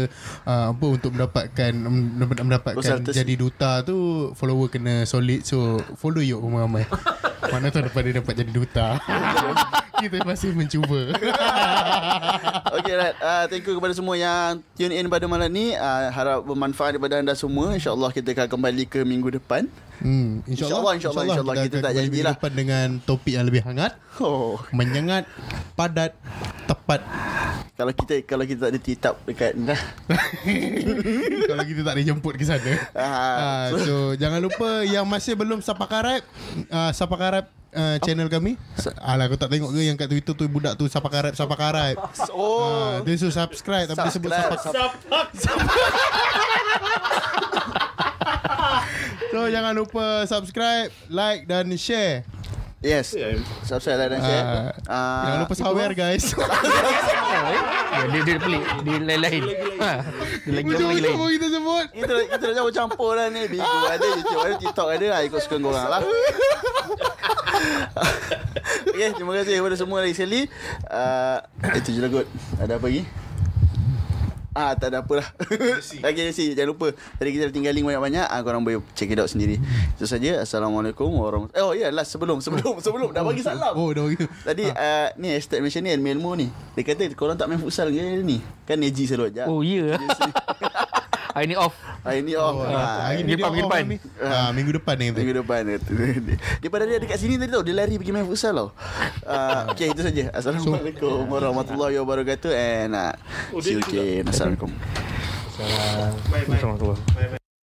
uh, Apa untuk mendapatkan mendapat- Mendapatkan jadi duta tu Follower kena solid So follow yuk ramai-ramai (laughs) Mana tahu dapat dia dapat jadi duta (laughs) Kita masih mencuba okay, right. Uh, thank you kepada semua yang tune in pada malam ni. Uh, harap bermanfaat daripada anda semua. InsyaAllah kita akan kembali ke minggu depan. hmm, InsyaAllah, insyaAllah, insyaAllah. Kita akan tak janji lah. depan Dengan topik yang lebih hangat Oh, Menyengat Padat Tepat kalau kita kalau kita tak ada titap dekat dah. (laughs) Kalau kita tak dijemput ke sana Ah, Ah, so jangan lupa yang masih belum subscribe uh, subscribe uh, channel kami. Alah aku tak tengok ke yang kat Twitter tu budak tu subscribe subscribe. (laughs) Oh, Ah, dia suruh subscribe tapi dia sebut subscribe. (laughs) So jangan lupa subscribe, like dan share. Yes. Subscribe like dan share. Ah, Ah, Jangan lupa itu. sawer guys. (laughs) Ya, dia, dia pelik. Dia lain-lain. Ha. Dia lagi orang lagi Betul-betul lain. pun kita sebut. Kita kita dah campur lah ni. Bigo ada, YouTube ada, TikTok ada. Ah, ikut suka korang lah. (laughs) (laughs) okay, terima kasih kepada semua lagi sekali. Uh, itu je lah kot. Ada apa lagi? Ah, tak ada apa lah. (laughs) Okay, si jangan lupa. Tadi kita dah tinggal link banyak-banyak. Ah, korang boleh check it out sendiri. Itu saja. Assalamualaikum warahmatullahi Oh, ya, yeah, last sebelum sebelum (laughs) sebelum dah bagi salam. Oh, dah bagi. Tadi uh, ni hashtag mention ni Elmo ni. Dia kata korang tak main futsal ke ni? Kan Neji selalu ajak. Oh, ya. (laughs) Hari ni off. Hari ni oh. Oh, ah, hari minggu ni depan, dia minggu off depan. ni. Ah, minggu depan ni. Minggu depan Daripada (laughs) dia dekat sini tadi tau Dia lari pergi main futsal tau uh, Okay itu saja Assalamualaikum warahmatullahi wabarakatuh And uh, See you again Assalamualaikum Assalamualaikum.